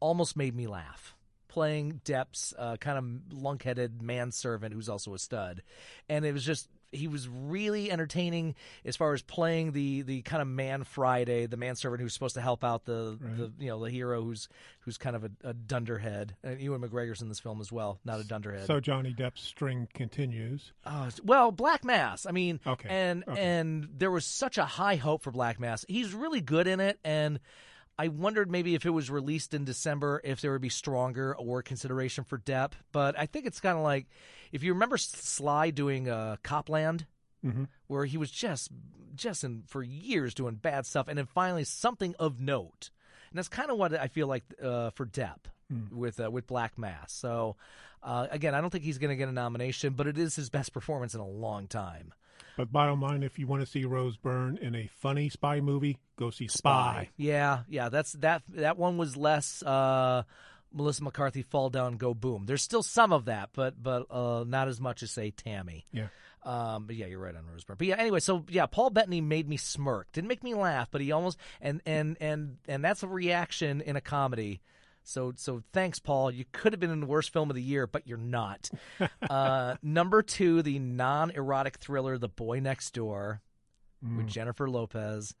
Speaker 4: almost made me laugh playing Depp's uh, kind of lunk-headed manservant who's also a stud, and it was just he was really entertaining as far as playing the the kind of man Friday, the manservant who's supposed to help out the, the you know the hero who's who's kind of a, a dunderhead. And Ewan McGregor's in this film as well, not a dunderhead.
Speaker 5: So Johnny Depp's string continues.
Speaker 4: Oh, well, Black Mass. I mean,
Speaker 5: Okay,
Speaker 4: and
Speaker 5: okay.
Speaker 4: and there was such a high hope for Black Mass. He's really good in it, and I wondered maybe if it was released in December, if there would be stronger award consideration for Depp. But I think it's kind of like if you remember Sly doing uh, Copland,
Speaker 5: Mm-hmm.
Speaker 4: where he was just just in, for years doing bad stuff, and then finally something of note. And that's kind of what I feel like uh, for Depp with uh, with Black Mass. So uh, again, I don't think he's going to get a nomination, but it is his best performance in a long time.
Speaker 5: But bottom line, if you want to see Rose Byrne in a funny spy movie, go see Spy.
Speaker 4: Yeah, yeah. That's that. That one was less. Uh, Melissa McCarthy fall down, go boom. There's still some of that, but but uh, not as much as say Tammy.
Speaker 5: Yeah.
Speaker 4: Um, but yeah, you're right on Rose Byrne. But yeah, anyway, so yeah, Paul Bettany made me smirk. Didn't make me laugh, but he almost and and and and that's a reaction in a comedy. So so thanks, Paul. You could have been in the worst film of the year, but you're not. <laughs> uh, number two, the non-erotic thriller, The Boy Next Door, with Jennifer Lopez,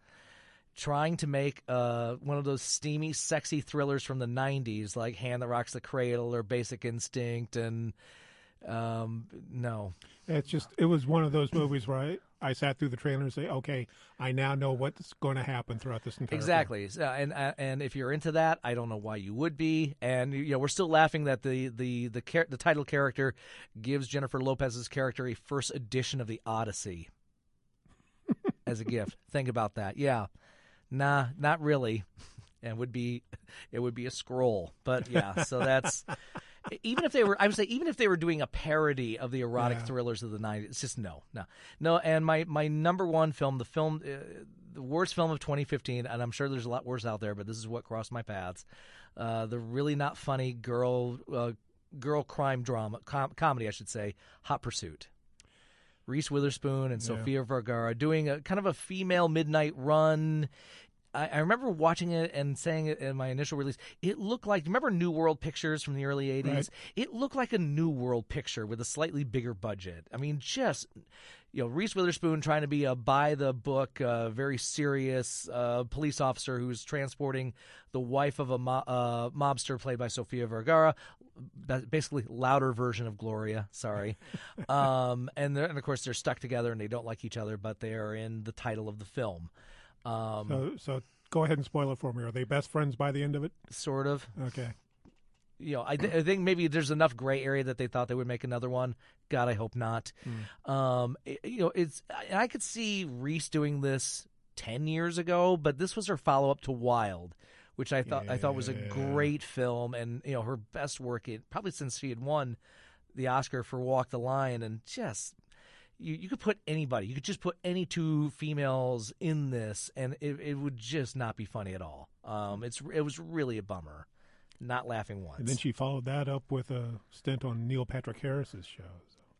Speaker 4: trying to make uh, one of those steamy, sexy thrillers from the '90s, like Hand That Rocks the Cradle or Basic Instinct, and um, no,
Speaker 5: It's just it was one of those movies where I I sat through the trailer and say, okay, I now know what's going to happen throughout this entire.
Speaker 4: Exactly, So, and uh, and if you're into that, I don't know why you would be. And you know, we're still laughing that the the the char- the title character gives Jennifer Lopez's character a first edition of the Odyssey <laughs> as a gift. Think about that. Yeah, nah, not really. And would be it would be a scroll, but yeah. So that's <laughs> even if they were, I would say, even if they were doing a parody of the erotic
Speaker 5: Yeah.
Speaker 4: thrillers of the '90s, it's just no, no, no. And my my number one film, the film, uh, the worst film of 2015, and I'm sure there's a lot worse out there, but this is what crossed my paths. Uh, the really not funny girl uh, girl crime drama com- comedy, I should say, Hot Pursuit. Reese Witherspoon and
Speaker 5: Yeah.
Speaker 4: Sofia Vergara doing a kind of a female midnight run. I, I remember watching it and saying it in my initial release. It looked like remember New World Pictures from the early '80s.
Speaker 5: Right.
Speaker 4: It looked like a New World picture with a slightly bigger budget. I mean, just you know, Reese Witherspoon trying to be a by the book, uh, very serious uh, police officer who's transporting the wife of a mo- uh, mobster played by Sofia Vergara, basically louder version of Gloria. Sorry, <laughs> um, and and of course they're stuck together and they don't like each other, but they are in the title of the film. Um,
Speaker 5: So, so go ahead and spoil it for me. Are they best friends by the end of it?
Speaker 4: sort of.
Speaker 5: Okay.
Speaker 4: you know, I, th- I think maybe there's enough gray area that they thought they would make another one. God, I hope not. Um, it- you know, it's and I could see Reese doing this ten years ago, but this was her follow up to Wild, which I thought I thought was a great film, and you know, her best work in, probably since she had won the Oscar for Walk the Line, and just. You, you could put anybody. You could just put any two females in this, and it, it would just not be funny at all. Um, it's it was really a bummer. Not laughing once.
Speaker 5: And then she followed that up with a stint on Neil Patrick Harris's show.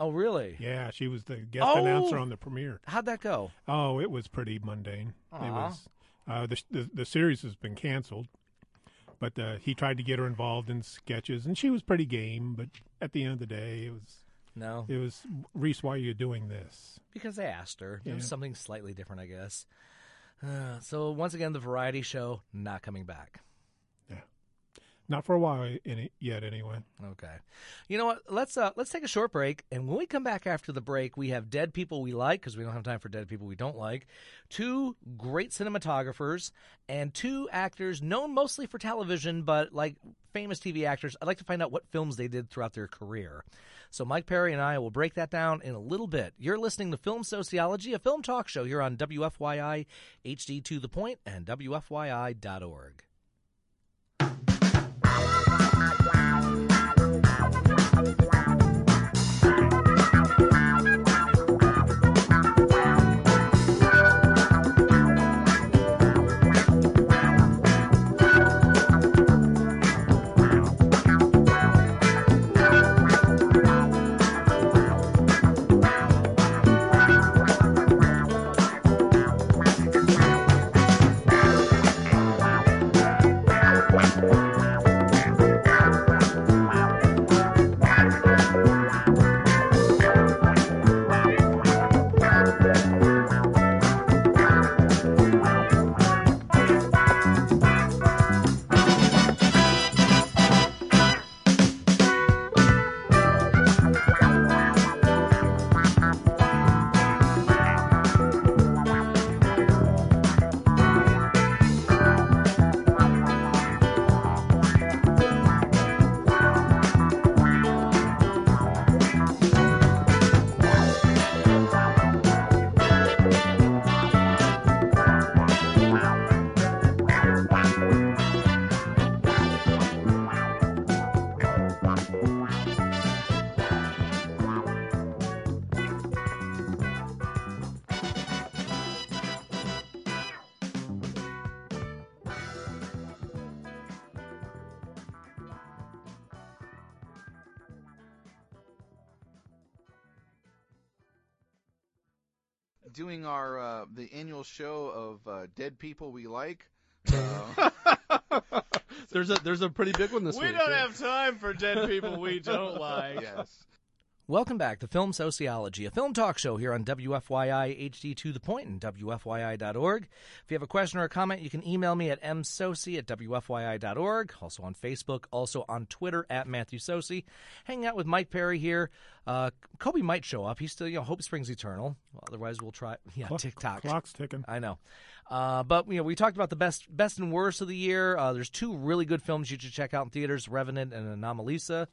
Speaker 4: Oh, really?
Speaker 5: Yeah, she was the guest
Speaker 4: Oh!
Speaker 5: announcer on the premiere.
Speaker 4: How'd that go?
Speaker 5: Oh, it was pretty mundane. It was uh, the, the the series has been canceled, but uh, he tried to get her involved in sketches, and she was pretty game. But at the end of the day, it was
Speaker 4: No,
Speaker 5: it was Reese. Why are you doing this?
Speaker 4: because I asked her. It was something slightly different, I guess. Uh, so once again, the variety show not coming back.
Speaker 5: Not for a while any, yet, anyway.
Speaker 4: Okay. You know what? Let's uh let's take a short break, and when we come back after the break, we have dead people we like because we don't have time for dead people we don't like. Two great cinematographers and two actors known mostly for television, but like famous TV actors. I'd like to find out what films they did throughout their career. So Myke Perrey and I will break that down in a little bit. You're listening to Film Soceyology, a film talk show here on WFYI HD to the point and WFYI.org.
Speaker 6: of uh, dead people we like. <laughs> Uh,
Speaker 7: there's a there's a pretty big one this
Speaker 8: we
Speaker 7: week.
Speaker 8: We don't
Speaker 7: yeah.
Speaker 8: have time for dead people we don't <laughs> like.
Speaker 6: yes,
Speaker 4: Welcome back to Film Soceyology, a film talk show here on WFYI HD to the point and WFYI.org. If you have a question or a comment, you can email me at msocey at WFYI.org, also on Facebook, also on Twitter at Matthew Socey. Hanging out with Myke Perrey here. Uh, Kobe might show up. He's still, you know, Hope Springs Eternal. Otherwise, we'll try, <laughs> yeah,
Speaker 5: Clock-
Speaker 4: TikTok.
Speaker 5: Clock's ticking.
Speaker 4: I know. Uh, but you know, we talked about the best, best and worst of the year. Uh, there's two really good films you should check out in theaters: Revenant and Anomalisa.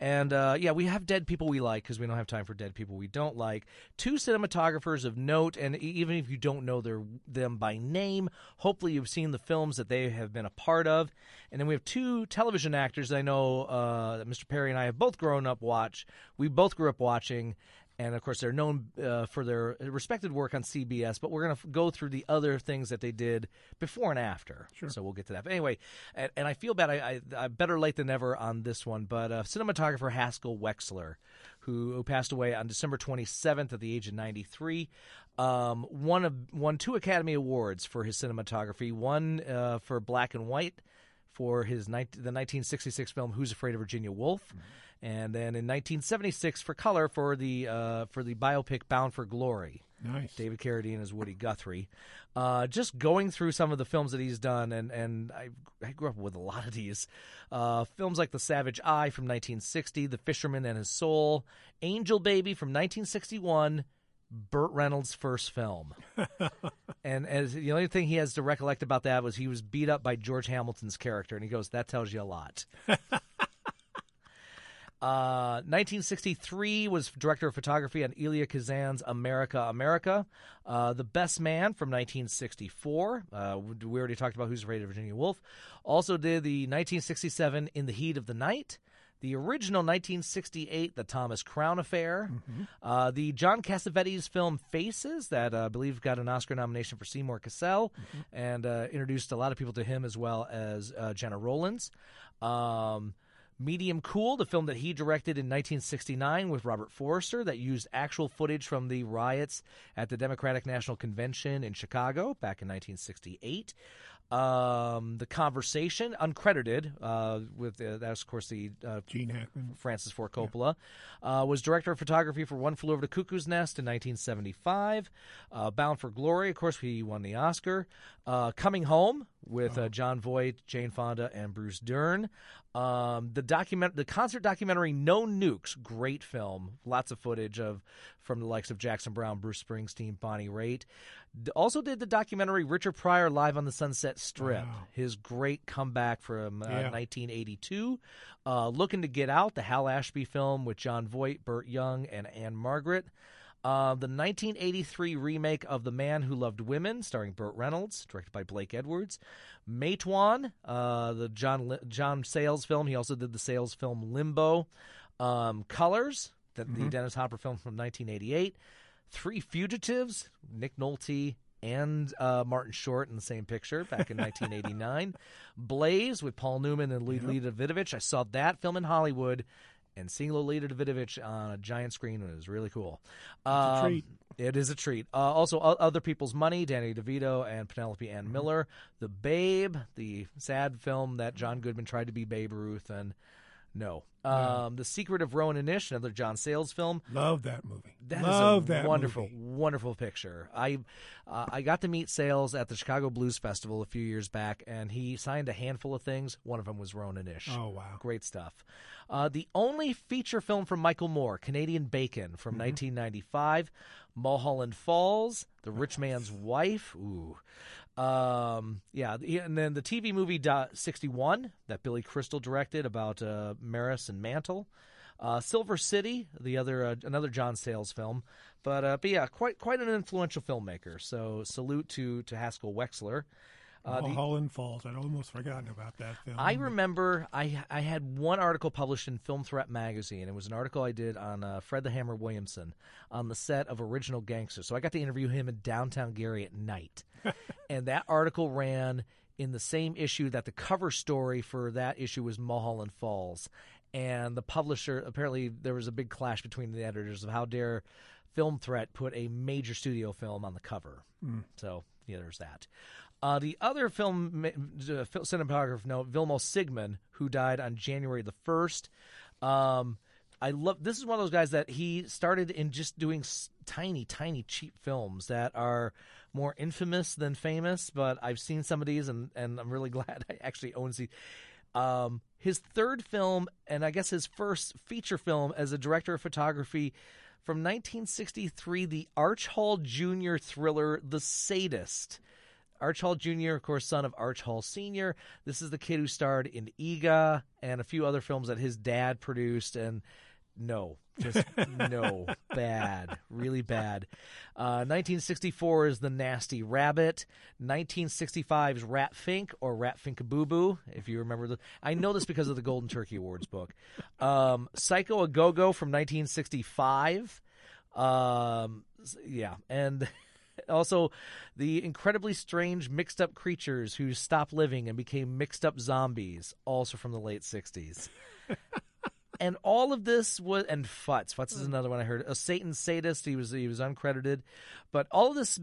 Speaker 4: And uh, yeah, we have dead people we like because we don't have time for dead people we don't like. Two cinematographers of note, and even if you don't know their them by name, hopefully you've seen the films that they have been a part of. And then we have two television actors I know uh, that Mr. Perrey and I have both grown up watch. We both grew up watching, and of course they're known uh, for their respected work on CBS. But we're going to go through the other things that they did before and after. Sure. So we'll get to that. But anyway, and, and I feel bad. I, I, I better late than never on this one. But uh, cinematographer Haskell Wexler, who, who passed away on December 27th at the age of 93. Um, won a, won two Academy Awards for his cinematography. One uh, for black and white for his ni- the 1966 film Who's Afraid of Virginia Woolf, and then in 1976 for color for the uh, for the biopic Bound for Glory.
Speaker 5: Nice.
Speaker 4: David Carradine as Woody Guthrie. Uh, just going through some of the films that he's done, and, and I, I grew up with a lot of these. Uh, films like The Savage Eye from 1960, The Fisherman and His Soul, Angel Baby from 1961, Burt Reynolds' first film. <laughs> and as the only thing he has to recollect about that was he was beat up by George Hamilton's character, and he goes, "That tells you a lot." <laughs> Uh, 1963 was director of photography on Elia Kazan's America, America. Uh, the Best Man from 1964. Uh, we already talked about Who's Afraid of Virginia Woolf. Also did the 1967 In the Heat of the Night. The original 1968, The Thomas Crown Affair. Uh, the John Cassavetes film Faces, that uh, I believe got an Oscar nomination for Seymour Cassel and uh, introduced a lot of people to him as well as uh, Gena Rowlands. Um, Medium Cool, the film that he directed in 1969 with Robert Forster, that used actual footage from the riots at the Democratic National Convention in Chicago back in 1968. Um, the Conversation, uncredited, uh, with uh, that's of course the uh,
Speaker 5: Gene Hackman.
Speaker 4: Francis Ford Coppola, uh, was director of photography for One Flew Over the Cuckoo's Nest in 1975. Uh, Bound for Glory, of course, he won the Oscar. Uh, Coming Home with uh, Jon Voight, Jane Fonda, and Bruce Dern. Um, the document, the concert documentary No Nukes, great film. Lots of footage of from the likes of Jackson Browne, Bruce Springsteen, Bonnie Raitt. Also did the documentary Richard Pryor live on the Sunset Strip.
Speaker 5: Wow.
Speaker 4: His great comeback from uh,
Speaker 5: Yeah.
Speaker 4: 1982. Uh, Looking to Get Out, the Hal Ashby film with Jon Voight, Burt Young, and Ann-Margret. Uh, the 1983 remake of The Man Who Loved Women, starring Burt Reynolds, directed by Blake Edwards. Matewan, uh, the John John Sayles film. He also did the Sayles film Limbo. Um, Colors, the, the Dennis Hopper film from 1988. Three Fugitives, Nick Nolte and uh, Martin Short in the same picture back in <laughs> 1989. Blaze with Paul Newman and Lolita Davidovich. I saw that film in Hollywood, and seeing Lolita Davidovich on a giant screen was really cool.
Speaker 5: a
Speaker 4: Um,
Speaker 5: treat.
Speaker 4: It is a treat. Uh, also, o- Other People's Money, Danny DeVito and Penelope Ann Miller. The Babe, the sad film that John Goodman tried to be Babe Ruth, and no. Um, The Secret of Roan Inish, another John Sayles film.
Speaker 5: Love that movie.
Speaker 4: That is
Speaker 5: Love
Speaker 4: a
Speaker 5: that
Speaker 4: wonderful,
Speaker 5: movie.
Speaker 4: wonderful picture. I uh, I got to meet Sayles at the Chicago Blues Festival a few years back, and he signed a handful of things. One of them was Roan Inish.
Speaker 5: Oh, wow.
Speaker 4: great stuff. Uh, the only feature film from Michael Moore, Canadian Bacon from 1995, Mulholland Falls, The Rich Man's Wife. Ooh. Um, yeah, and then the TV movie Do- 61 that Billy Crystal directed about uh, Maris and Mantle. Uh, Silver City, the other uh, another John Sayles film, but uh, but yeah, quite quite an influential filmmaker. So salute to to Haskell Wexler. Uh, the-
Speaker 5: Mulholland Falls. I'd almost forgotten about that film.
Speaker 4: I remember I I had one article published in Film Threat magazine. It was an article I did on uh, Fred the Hammer Williamson on the set of Original Gangster. So I got to interview him in downtown Gary at night, <laughs> and that article ran in the same issue that the cover story for that issue was Mulholland Falls, and the publisher apparently there was a big clash between the editors of how dare Film Threat put a major studio film on the cover. So yeah, there's that. Uh, the other film uh, cinematographer note, Vilmos Zsigmond, who died on January the first. Um, I love this is one of those guys that he started in just doing s- tiny, tiny, cheap films that are more infamous than famous. But I've seen some of these, and and I'm really <laughs> glad I actually own these. Um, his third film, and I guess his first feature film as a director of photography from 1963, the Arch Hall Jr. thriller, The Sadist. Arch Hall Jr., of course, son of Arch Hall Sr. This is the kid who starred in Eegah and a few other films that his dad produced. And no, just <laughs> no, bad, really bad. Uh, 1964 is The Nasty Rabbit. 1965 is Rat Fink or Rat Fink Boo Boo, if you remember the. I know this because of the Golden Turkey Awards book. Um, Psycho a Go Go from 1965. Um, yeah, and also the incredibly strange mixed up creatures who stopped living and became mixed up zombies, also from the late 60s. <laughs> and all of this was and Futz. Futz is mm. another one I heard. A Satan sadist. He was he was uncredited, but all of this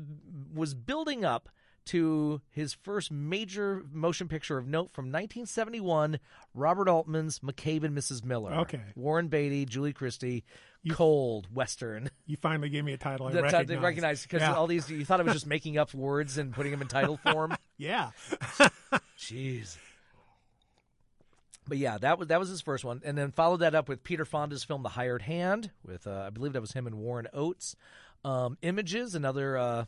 Speaker 4: was building up to his first major motion picture of note from 1971, Robert Altman's McCabe and Mrs. Miller.
Speaker 5: Okay.
Speaker 4: Warren Beatty, Julie Christie, cold western.
Speaker 5: You finally gave me a title I
Speaker 4: That's how they
Speaker 5: recognize.
Speaker 4: recognize because
Speaker 5: yeah.
Speaker 4: all these you thought it was just <laughs> making up words and putting them in title form. <laughs>
Speaker 5: yeah. <laughs>
Speaker 4: Jeez. But yeah, that was that was his first one, and then followed that up with Peter Fonda's film *The Hired Hand*, with uh, I believe that was him and Warren Oates. Um, Images, another uh,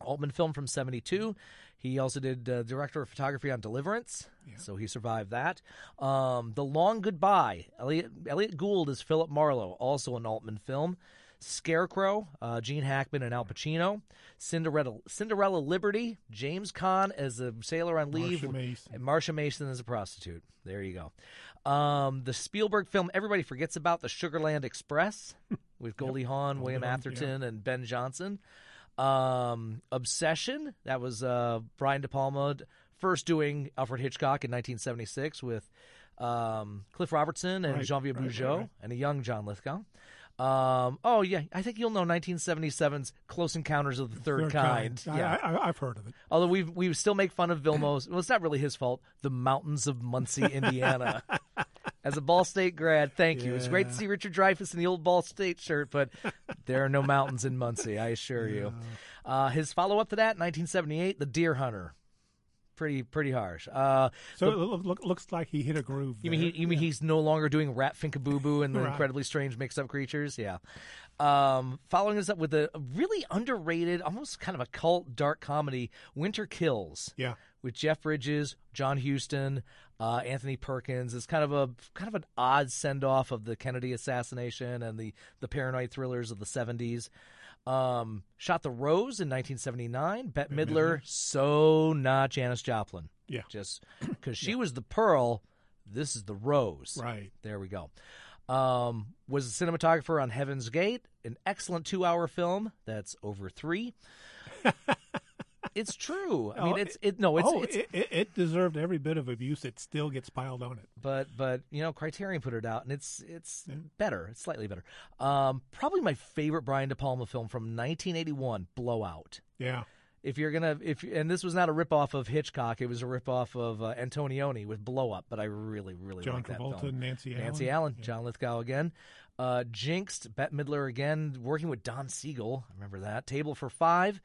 Speaker 4: Altman film from '72. He also did uh, director of photography on *Deliverance*, so he survived that. Um, *The Long Goodbye*. Elliot, Elliot Gould is Philip Marlowe, also an Altman film. Scarecrow, uh, Gene Hackman and Al Pacino. Cinderella, Cinderella Liberty, James Caan as a sailor on leave.
Speaker 5: Marsha Mason.
Speaker 4: And Marsha Mason as a prostitute. There you go. Um, the Spielberg film everybody forgets about, The Sugarland Express, <laughs> with Goldie Hawn, William Atherton, and Ben Johnson. Um, Obsession, that was uh, Brian De Palma first doing Alfred Hitchcock in 1976 with um, Cliff Robertson and
Speaker 5: Right,
Speaker 4: Jean-Pierre
Speaker 5: right, right,
Speaker 4: Bujold
Speaker 5: right.
Speaker 4: and a young John Lithgow. Um, oh yeah, I think you'll know 1977's Close Encounters of the Third,
Speaker 5: Third
Speaker 4: Kind.
Speaker 5: I,
Speaker 4: Yeah,
Speaker 5: I, I've heard of it.
Speaker 4: Although we we still make fun of Vilmos. Well, it's not really his fault. The mountains of Muncie, Indiana. <laughs> As a Ball State grad, thank you. It's great to see Richard Dreyfuss in the old Ball State shirt, but there are no mountains in Muncie, I assure you. Uh, his follow up to that, 1978, The Deer Hunter. Pretty pretty harsh. Uh,
Speaker 5: So it loo- look, looks like he hit a groove.
Speaker 4: you mean he, you mean he's no longer doing Rat Finkaboo Boo and the
Speaker 5: Right.
Speaker 4: incredibly strange mixed up creatures? Yeah. Um, following this up with a really underrated, almost kind of a cult dark comedy, Winter Kills.
Speaker 5: Yeah.
Speaker 4: With Jeff Bridges, John Huston, uh, Anthony Perkins. It's kind of a kind of an odd send off of the Kennedy assassination and the the paranoid thrillers of the seventies. Um, shot the Rose in 1979. Bette Midler, so not Janis Joplin.
Speaker 5: Yeah.
Speaker 4: Just <coughs> because she was the pearl, this is the rose.
Speaker 5: Right.
Speaker 4: There we go. Um, was a cinematographer on Heaven's Gate, an excellent two-hour film that's over three. <laughs> it's true. I mean, it's it. No, it's
Speaker 5: oh,
Speaker 4: it's.
Speaker 5: it, it, deserved every bit of abuse. It still gets piled on it.
Speaker 4: but but you know, Criterion put it out, and it's it's better. It's slightly better. Um, probably my favorite Brian De Palma film from 1981, Blowout.
Speaker 5: Yeah.
Speaker 4: if you're gonna if and this was not a ripoff of Hitchcock, it was a ripoff of uh, Antonioni with Blow Up, but I really really
Speaker 5: John
Speaker 4: like that
Speaker 5: Travolta,
Speaker 4: film.
Speaker 5: Nancy Allen.
Speaker 4: Nancy Allen, John Lithgow again, uh, Jinxed, Bette Midler again, working with Don Siegel. I remember that. Table for Five.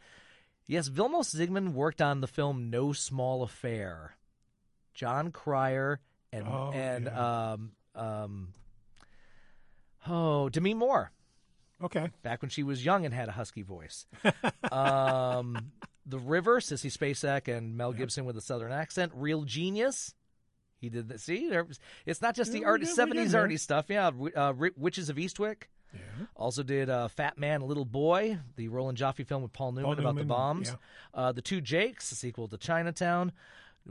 Speaker 4: Yes, Vilmos Zsigmond worked on the film No Small Affair. Jon Cryer and
Speaker 5: Oh,
Speaker 4: and
Speaker 5: yeah.
Speaker 4: um um oh Demi Moore
Speaker 5: Okay.
Speaker 4: back when she was young and had a husky voice. <laughs> um, the River, Sissy Spacek and Mel Gibson with a southern accent. Real Genius. He did that. See, there, it's not just the
Speaker 5: Yeah,
Speaker 4: art,
Speaker 5: did-
Speaker 4: seventies
Speaker 5: did
Speaker 4: arty stuff. Yeah, uh, Witches of Eastwick.
Speaker 5: Yeah.
Speaker 4: Also did uh, Fat Man, Little Boy, the Roland Joffe film with Paul Newman about the bombs.
Speaker 5: yeah.
Speaker 4: Uh, the Two Jakes, a sequel to Chinatown.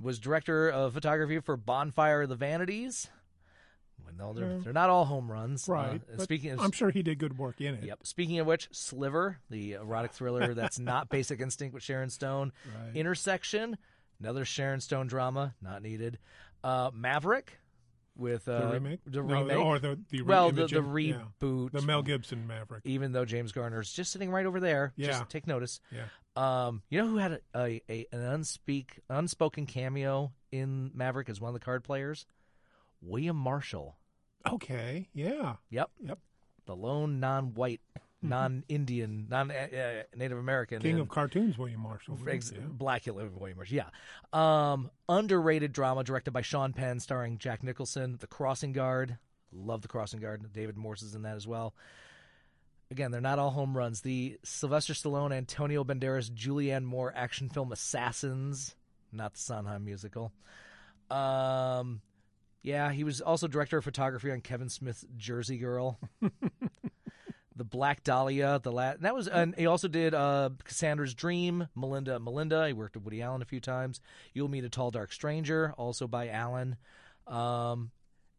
Speaker 4: Was director of photography for Bonfire of the Vanities. Well, no, they're, they're not all home runs.
Speaker 5: Right.
Speaker 4: Uh, speaking of
Speaker 5: I'm sure he did good work in it.
Speaker 4: Yep. Speaking of which, Sliver, the erotic thriller <laughs> that's not Basic Instinct with Sharon Stone.
Speaker 5: Right.
Speaker 4: Intersection, another Sharon Stone drama, not needed. Uh, Maverick with uh,
Speaker 5: The remake?
Speaker 4: The
Speaker 5: No,
Speaker 4: remake.
Speaker 5: or the, the
Speaker 4: well, the, the
Speaker 5: yeah.
Speaker 4: reboot.
Speaker 5: The Mel Gibson Maverick.
Speaker 4: Even though James Garner's just sitting right over there,
Speaker 5: Yeah.
Speaker 4: just take notice.
Speaker 5: Yeah.
Speaker 4: Um, you know who had a, a, a an unspeak unspoken cameo in Maverick as one of the card players? William Marshall.
Speaker 5: Okay, yeah,
Speaker 4: Yep.
Speaker 5: yep.
Speaker 4: The lone non-white, non-Indian, non-Native American
Speaker 5: King
Speaker 4: in-
Speaker 5: of cartoons, William Marshall.
Speaker 4: Ex-
Speaker 5: yeah.
Speaker 4: Black Williamers, yeah. Um, underrated drama directed by Sean Penn, starring Jack Nicholson. The Crossing Guard, love The Crossing Guard. David Morse is in that as well. Again, they're not all home runs. The Sylvester Stallone, Antonio Banderas, Julianne Moore action film Assassins, not the Sondheim musical. Um, yeah, he was also director of photography on Kevin Smith's Jersey Girl. <laughs> the Black Dahlia, the la- that was, and he also did uh, Cassandra's Dream, Melinda, Melinda. He worked with Woody Allen a few times. You'll Meet a Tall Dark Stranger, also by Allen. Um,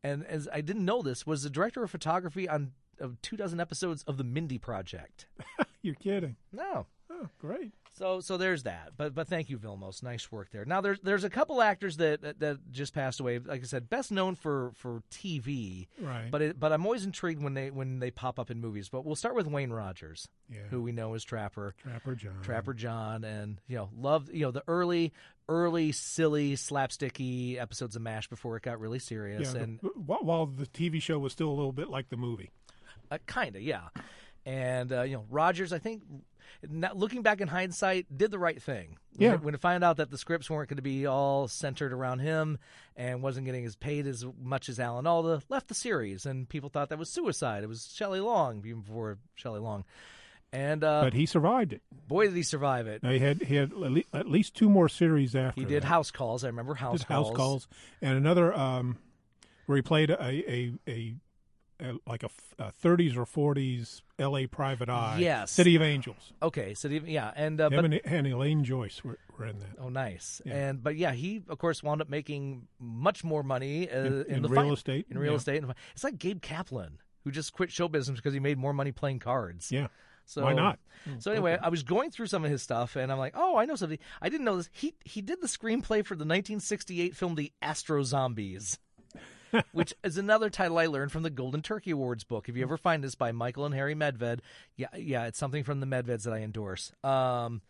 Speaker 4: and as I didn't know this, was the director of photography on of two dozen episodes of the Mindy Project. <laughs>
Speaker 5: You're kidding.
Speaker 4: No,
Speaker 5: Oh, great.
Speaker 4: So so there's that. But but thank you, Vilmos. Nice work there. Now there's there's a couple actors that, that that just passed away. Like I said, best known for for TV.
Speaker 5: Right.
Speaker 4: But it, but I'm always intrigued when they when they pop up in movies. But we'll start with Wayne Rogers,
Speaker 5: Yeah.
Speaker 4: who we know as Trapper.
Speaker 5: Trapper John.
Speaker 4: Trapper John, and you know, loved you know the early, early, silly, slapsticky episodes of Mash before it got really serious,
Speaker 5: Yeah,
Speaker 4: and
Speaker 5: the, while while the TV show was still a little bit like the movie.
Speaker 4: uh, kind of, yeah. And uh, you know, Rogers, I think, not, looking back in hindsight, did the right thing. When
Speaker 5: Yeah.
Speaker 4: it- when it found out that the scripts weren't going to be all centered around him and wasn't getting as paid as much as Alan Alda, left the series, and people thought that was suicide. It was Shelley Long, even before Shelley Long. And uh,
Speaker 5: But he survived it.
Speaker 4: boy, did he survive it!
Speaker 5: Now, he had he had at least two more series after.
Speaker 4: He did
Speaker 5: that.
Speaker 4: house calls. I remember house
Speaker 5: Did
Speaker 4: calls.
Speaker 5: house calls and another um, where he played a, a, a like a 30s or 40s L.A. Private Eye.
Speaker 4: Yes.
Speaker 5: City of Angels.
Speaker 4: Okay, so the, yeah, and uh,
Speaker 5: Him
Speaker 4: but
Speaker 5: and, and Elaine Joyce were, were in that.
Speaker 4: oh, nice.
Speaker 5: Yeah.
Speaker 4: And but yeah, he of course wound up making much more money uh, in,
Speaker 5: in
Speaker 4: the
Speaker 5: real
Speaker 4: fin-
Speaker 5: estate,
Speaker 4: In real
Speaker 5: yeah.
Speaker 4: estate, it's like Gabe Kaplan who just quit show business because he made more money playing cards.
Speaker 5: Yeah.
Speaker 4: So
Speaker 5: Why not?
Speaker 4: So anyway, I was going through some of his stuff, and I'm like, oh, I know something. I didn't know this. He he did the screenplay for the 1968 film The Astro Zombies. Which is another title I learned from the Golden Turkey Awards book. If you ever find this by Michael and Harry Medved, yeah, yeah, it's something from the Medveds that I endorse. Um,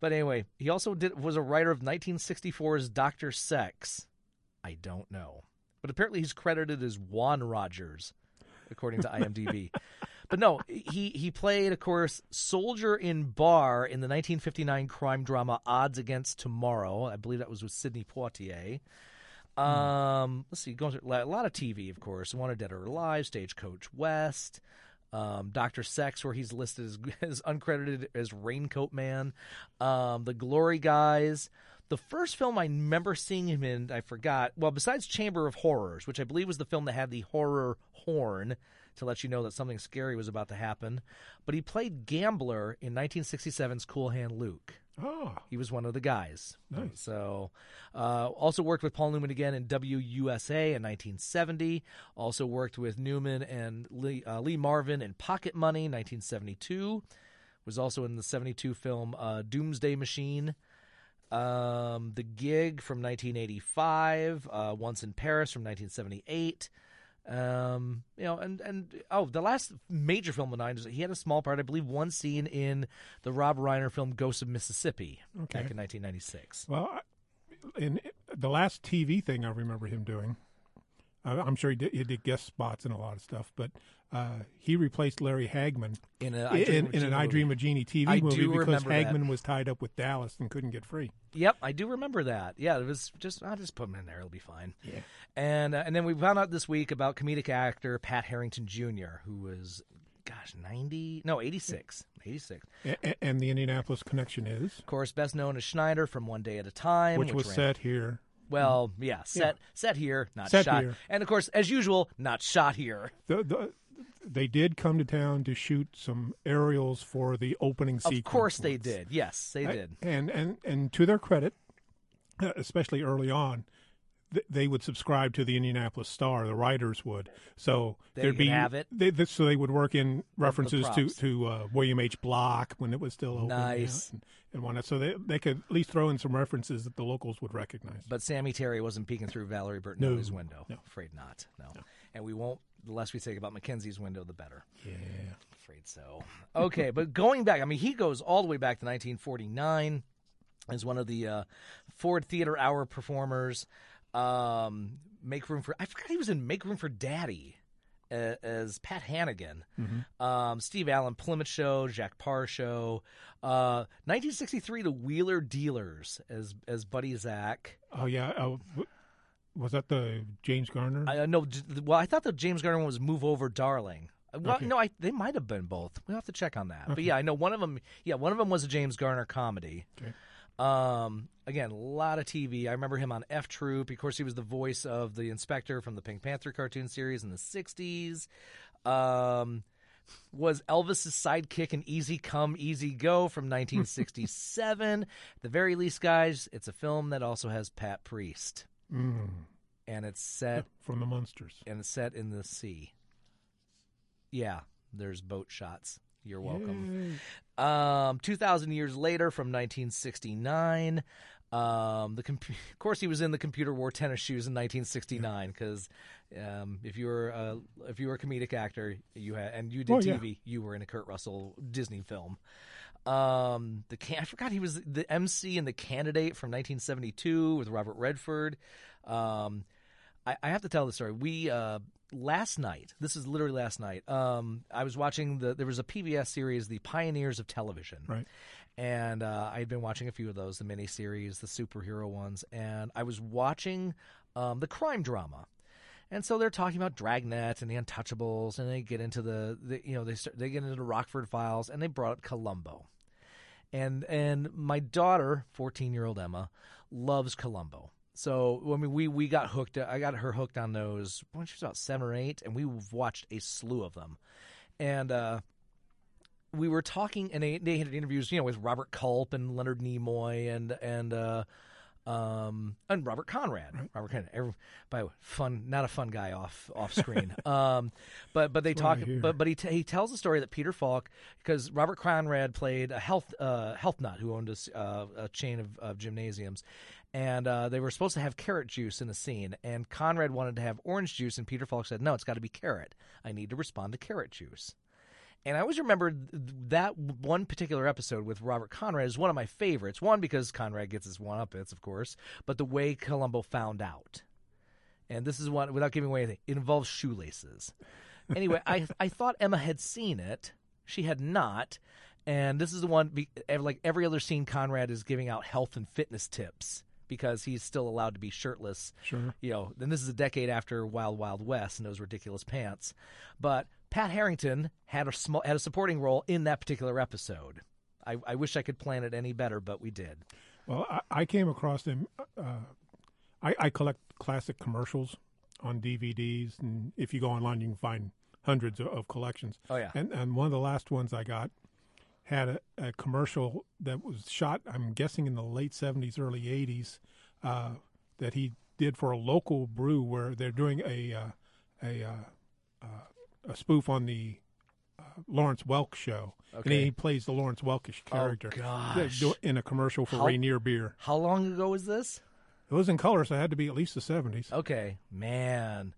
Speaker 4: but anyway, he also did was a writer of 1964's Doctor Sex. I don't know, but apparently he's credited as Juan Rogers, according to IMDb. <laughs> but no, he he played, of course, soldier in bar in the 1959 crime drama Odds Against Tomorrow. I believe that was with Sidney Poitier. Um, let's see, going through a lot of TV, of course. Wanted Dead or Alive, Stagecoach West, um, Doctor Sex, where he's listed as, <laughs> as uncredited as Raincoat Man, um, The Glory Guys. The first film I remember seeing him in, I forgot. Well, besides Chamber of Horrors, which I believe was the film that had the horror horn to let you know that something scary was about to happen. But he played Gambler in 1967's Cool Hand Luke.
Speaker 5: Oh,
Speaker 4: He was one of the guys.
Speaker 5: Nice.
Speaker 4: So, uh, also worked with Paul Newman again in WUSA in 1970. Also worked with Newman and Lee, uh, Lee Marvin in Pocket Money 1972. Was also in the 72 film uh, Doomsday Machine. Um, the Gig from 1985. Uh, Once in Paris from 1978. Um, you know, and and oh, the last major film of nine is he had a small part, I believe, one scene in the Rob Reiner film Ghosts of Mississippi
Speaker 5: Okay.
Speaker 4: back in 1996.
Speaker 5: well, in the last TV thing I remember him doing, I'm sure he did, he did guest spots and a lot of stuff, but uh, he replaced Larry Hagman
Speaker 4: In a I Dream
Speaker 5: in, in an I. Dream of Jeannie TV
Speaker 4: I
Speaker 5: movie
Speaker 4: do
Speaker 5: because
Speaker 4: remember that.
Speaker 5: Hagman was tied up with Dallas and couldn't get free.
Speaker 4: Yep, I do remember that. Yeah, it was just I'll just put him in there; it'll be fine. Yeah. And uh, and then we found out this week about comedic actor Pat Harrington Jr., who was, gosh, ninety no eighty six, eighty six.
Speaker 5: A- a- and the Indianapolis connection is,
Speaker 4: Of course, best known as Schneider from One Day at a Time,
Speaker 5: which was
Speaker 4: ran-
Speaker 5: set here.
Speaker 4: Well, yeah, set set here, not
Speaker 5: Set
Speaker 4: shot,
Speaker 5: here.
Speaker 4: and of course, as usual, not shot here.
Speaker 5: The, the, they did come to town to shoot some aerials for the opening sequence.
Speaker 4: Of course, they did. Yes, they
Speaker 5: I-
Speaker 4: did.
Speaker 5: and and and to their credit, uh, especially early on, th- they would subscribe to the Indianapolis Star. The writers would. So
Speaker 4: They
Speaker 5: there'd be
Speaker 4: have it.
Speaker 5: They, so they would work in references to to uh, William H. Block when it was still open. you know,
Speaker 4: Nice.
Speaker 5: and, and whatnot. So they they could at least throw in some references that the locals would recognize.
Speaker 4: But Sammy Terry wasn't peeking through Valerie Bertinelli's
Speaker 5: No,
Speaker 4: window.
Speaker 5: no.
Speaker 4: Afraid not. No. And we won't. The less we say about Mackenzie's window, the better.
Speaker 5: yeah.
Speaker 4: Afraid so. Okay, but going back, I mean, he goes all the way back to 1949 as one of the uh, Ford Theater Hour performers. Um, Make room for. I forgot he was in Make Room for Daddy. a- as Pat Hannigan. Um, Steve Allen, Plymouth Show, Jack Paar Show. Uh, 1963, The Wheeler Dealers as as Buddy Zach.
Speaker 5: Oh yeah, uh, w- was that the James Garner?
Speaker 4: I know. Well, I thought the James Garner one was "Move Over, Darling." Well,
Speaker 5: Okay.
Speaker 4: no, I, they might have been both. We'll have to check on that. But yeah, I know one of them. Yeah, one of them was a James Garner comedy.
Speaker 5: Okay.
Speaker 4: Um, again, a lot of TV. I remember him on F Troop. Of course, he was the voice of the inspector from the Pink Panther cartoon series in the '60s. Um, was Elvis's sidekick in Easy Come, Easy Go from <laughs> 1967. At the very least, guys, it's a film that also has Pat Priest,
Speaker 5: Mm,
Speaker 4: and it's set <laughs>
Speaker 5: from the Munsters.
Speaker 4: and it's set in the sea. Yeah, there's boat shots. You're welcome. Um, 2,000 years later, from 1969. Um, the <laughs> of course he was in the computer wore tennis shoes in 1969 because um, if you were a, if you were a comedic actor you had and you did
Speaker 5: Oh, yeah.
Speaker 4: TV you were in a Kurt Russell Disney film. Um, the can- I forgot he was the MC in the Candidate from 1972 with Robert Redford. Um, I, I have to tell the story. We uh, last night. This is literally last night. Um, I was watching the. There was a PBS series, The Pioneers of Television.
Speaker 5: Right.
Speaker 4: And uh, I had been watching a few of those, the miniseries, the superhero ones, and I was watching um, the crime drama. And so they're talking about Dragnet and the Untouchables, and they get into the, the you know, they start, they get into the Rockford Files, and they brought up Columbo and and my daughter, fourteen year old Emma, loves Columbo. So I mean, we we got hooked. I got her hooked on those when she was about seven or eight, and we've watched a slew of them. And uh, we were talking, and they they had interviews, you know, with Robert Culp and Leonard Nimoy and and uh, um and Robert Conrad. Robert Conrad, every, by the way, fun, not a fun guy off off screen. <laughs> um, but but they
Speaker 5: That's
Speaker 4: talk, but but he t- he tells the story that Peter Falk, because Robert Conrad played a health uh, health nut who owned a, uh, a chain of, of gymnasiums, and uh, they were supposed to have carrot juice in a scene, and Conrad wanted to have orange juice, and Peter Falk said, "No, it's got to be carrot. I need to respond to carrot juice." And I always remember that one particular episode with Robert Conrad is one of my favorites. One because Conrad gets his one up, uppets, of course, but the way Columbo found out. And this is one without giving away anything. It involves shoelaces. Anyway, I <laughs> I thought Emma had seen it. She had not. And this is the one be- like every other scene Conrad is giving out health and fitness tips because he's still allowed to be shirtless
Speaker 5: Sure.
Speaker 4: you know, then this is a decade after Wild Wild West and those ridiculous pants. But Pat Harrington had a small had a supporting role in that particular episode. I, I wish I could plan it any better, but we did.
Speaker 5: Well, I, I came across him. Uh, I, I collect classic commercials on DVDs, and if you go online, you can find hundreds of, of collections.
Speaker 4: Oh, yeah.
Speaker 5: and and one of the last ones I got had a, a commercial that was shot. I'm guessing in the late '70s, early '80s, uh, that he did for a local brew where they're doing a uh, a uh, uh, a spoof on the uh, Lawrence Welk show, and he plays the Lawrence Welkish character
Speaker 4: gosh.
Speaker 5: in a commercial for
Speaker 4: How-
Speaker 5: Rainier beer.
Speaker 4: How long ago was this?
Speaker 5: It was in color, so it had to be at least the seventies.
Speaker 4: Okay, man.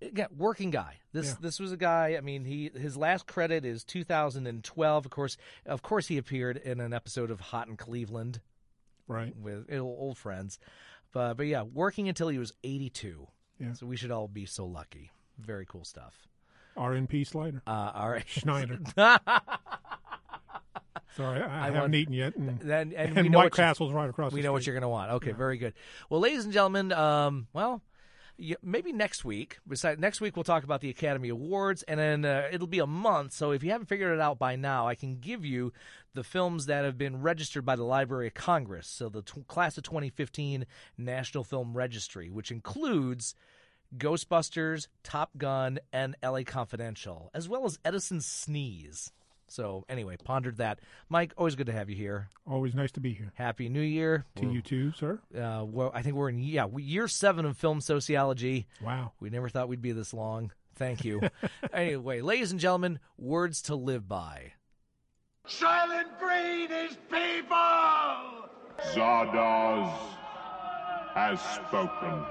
Speaker 4: Again, working guy. This
Speaker 5: Yeah.
Speaker 4: this was a guy. I mean, he his last credit is 2012. Of course, of course, he appeared in an episode of Hot in Cleveland
Speaker 5: Right.
Speaker 4: with old friends. But but yeah, working until he was 82.
Speaker 5: Yeah.
Speaker 4: So we should all be so lucky. Very cool stuff.
Speaker 5: RNP Slider.
Speaker 4: Uh, right. <laughs>
Speaker 5: Schneider. <laughs> Sorry, I,
Speaker 4: I
Speaker 5: haven't
Speaker 4: want-
Speaker 5: eaten yet. And,
Speaker 4: Then and,
Speaker 5: and
Speaker 4: we know
Speaker 5: White Castle's right across
Speaker 4: we know what you're going to want. Okay, very good. Well, ladies and gentlemen, um, well, maybe next week. Besides, next week we'll talk about the Academy Awards, and then uh, it'll be a month. So if you haven't figured it out by now, I can give you the films that have been registered by the Library of Congress. So the t- class of 2015 National Film Registry, which includes. Ghostbusters, Top Gun, and LA Confidential, as well as Edison's Sneeze. So, anyway, pondered that. Myke, always good to have you here.
Speaker 5: Always nice to be here.
Speaker 4: Happy New Year.
Speaker 5: To you too, sir.
Speaker 4: Uh, well, I think we're in yeah we- year seven of film soceyology.
Speaker 5: Wow.
Speaker 4: We never thought we'd be this long. Thank you. <laughs> anyway, ladies and gentlemen, words to live by.
Speaker 2: Soylent Green is people!
Speaker 7: Zardoz has spoken.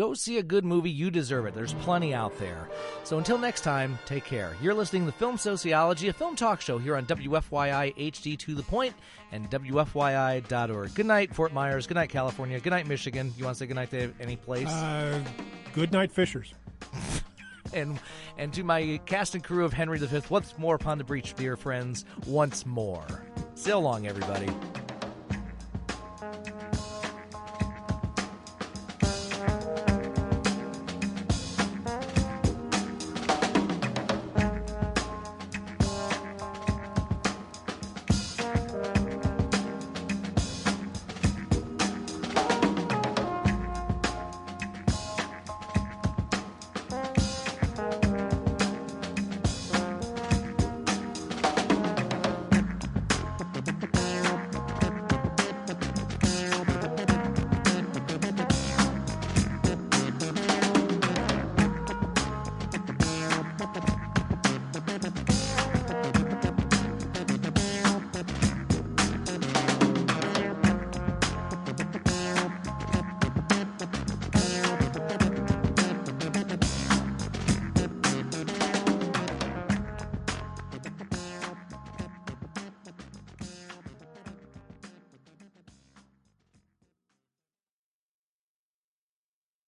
Speaker 4: Go see a good movie. You deserve it. There's plenty out there. So until next time, take care. You're listening to Film Soceyology, a film talk show here on WFYI HD to the point and WFYI.org. Good night, Fort Myers. Good night, California. Good night, Michigan. You want to say good night to any place?
Speaker 5: Uh, good night, Fishers. <laughs>
Speaker 4: and and to my cast and crew of Henry V. Once more upon the breach, dear friends. Once more. So long, everybody.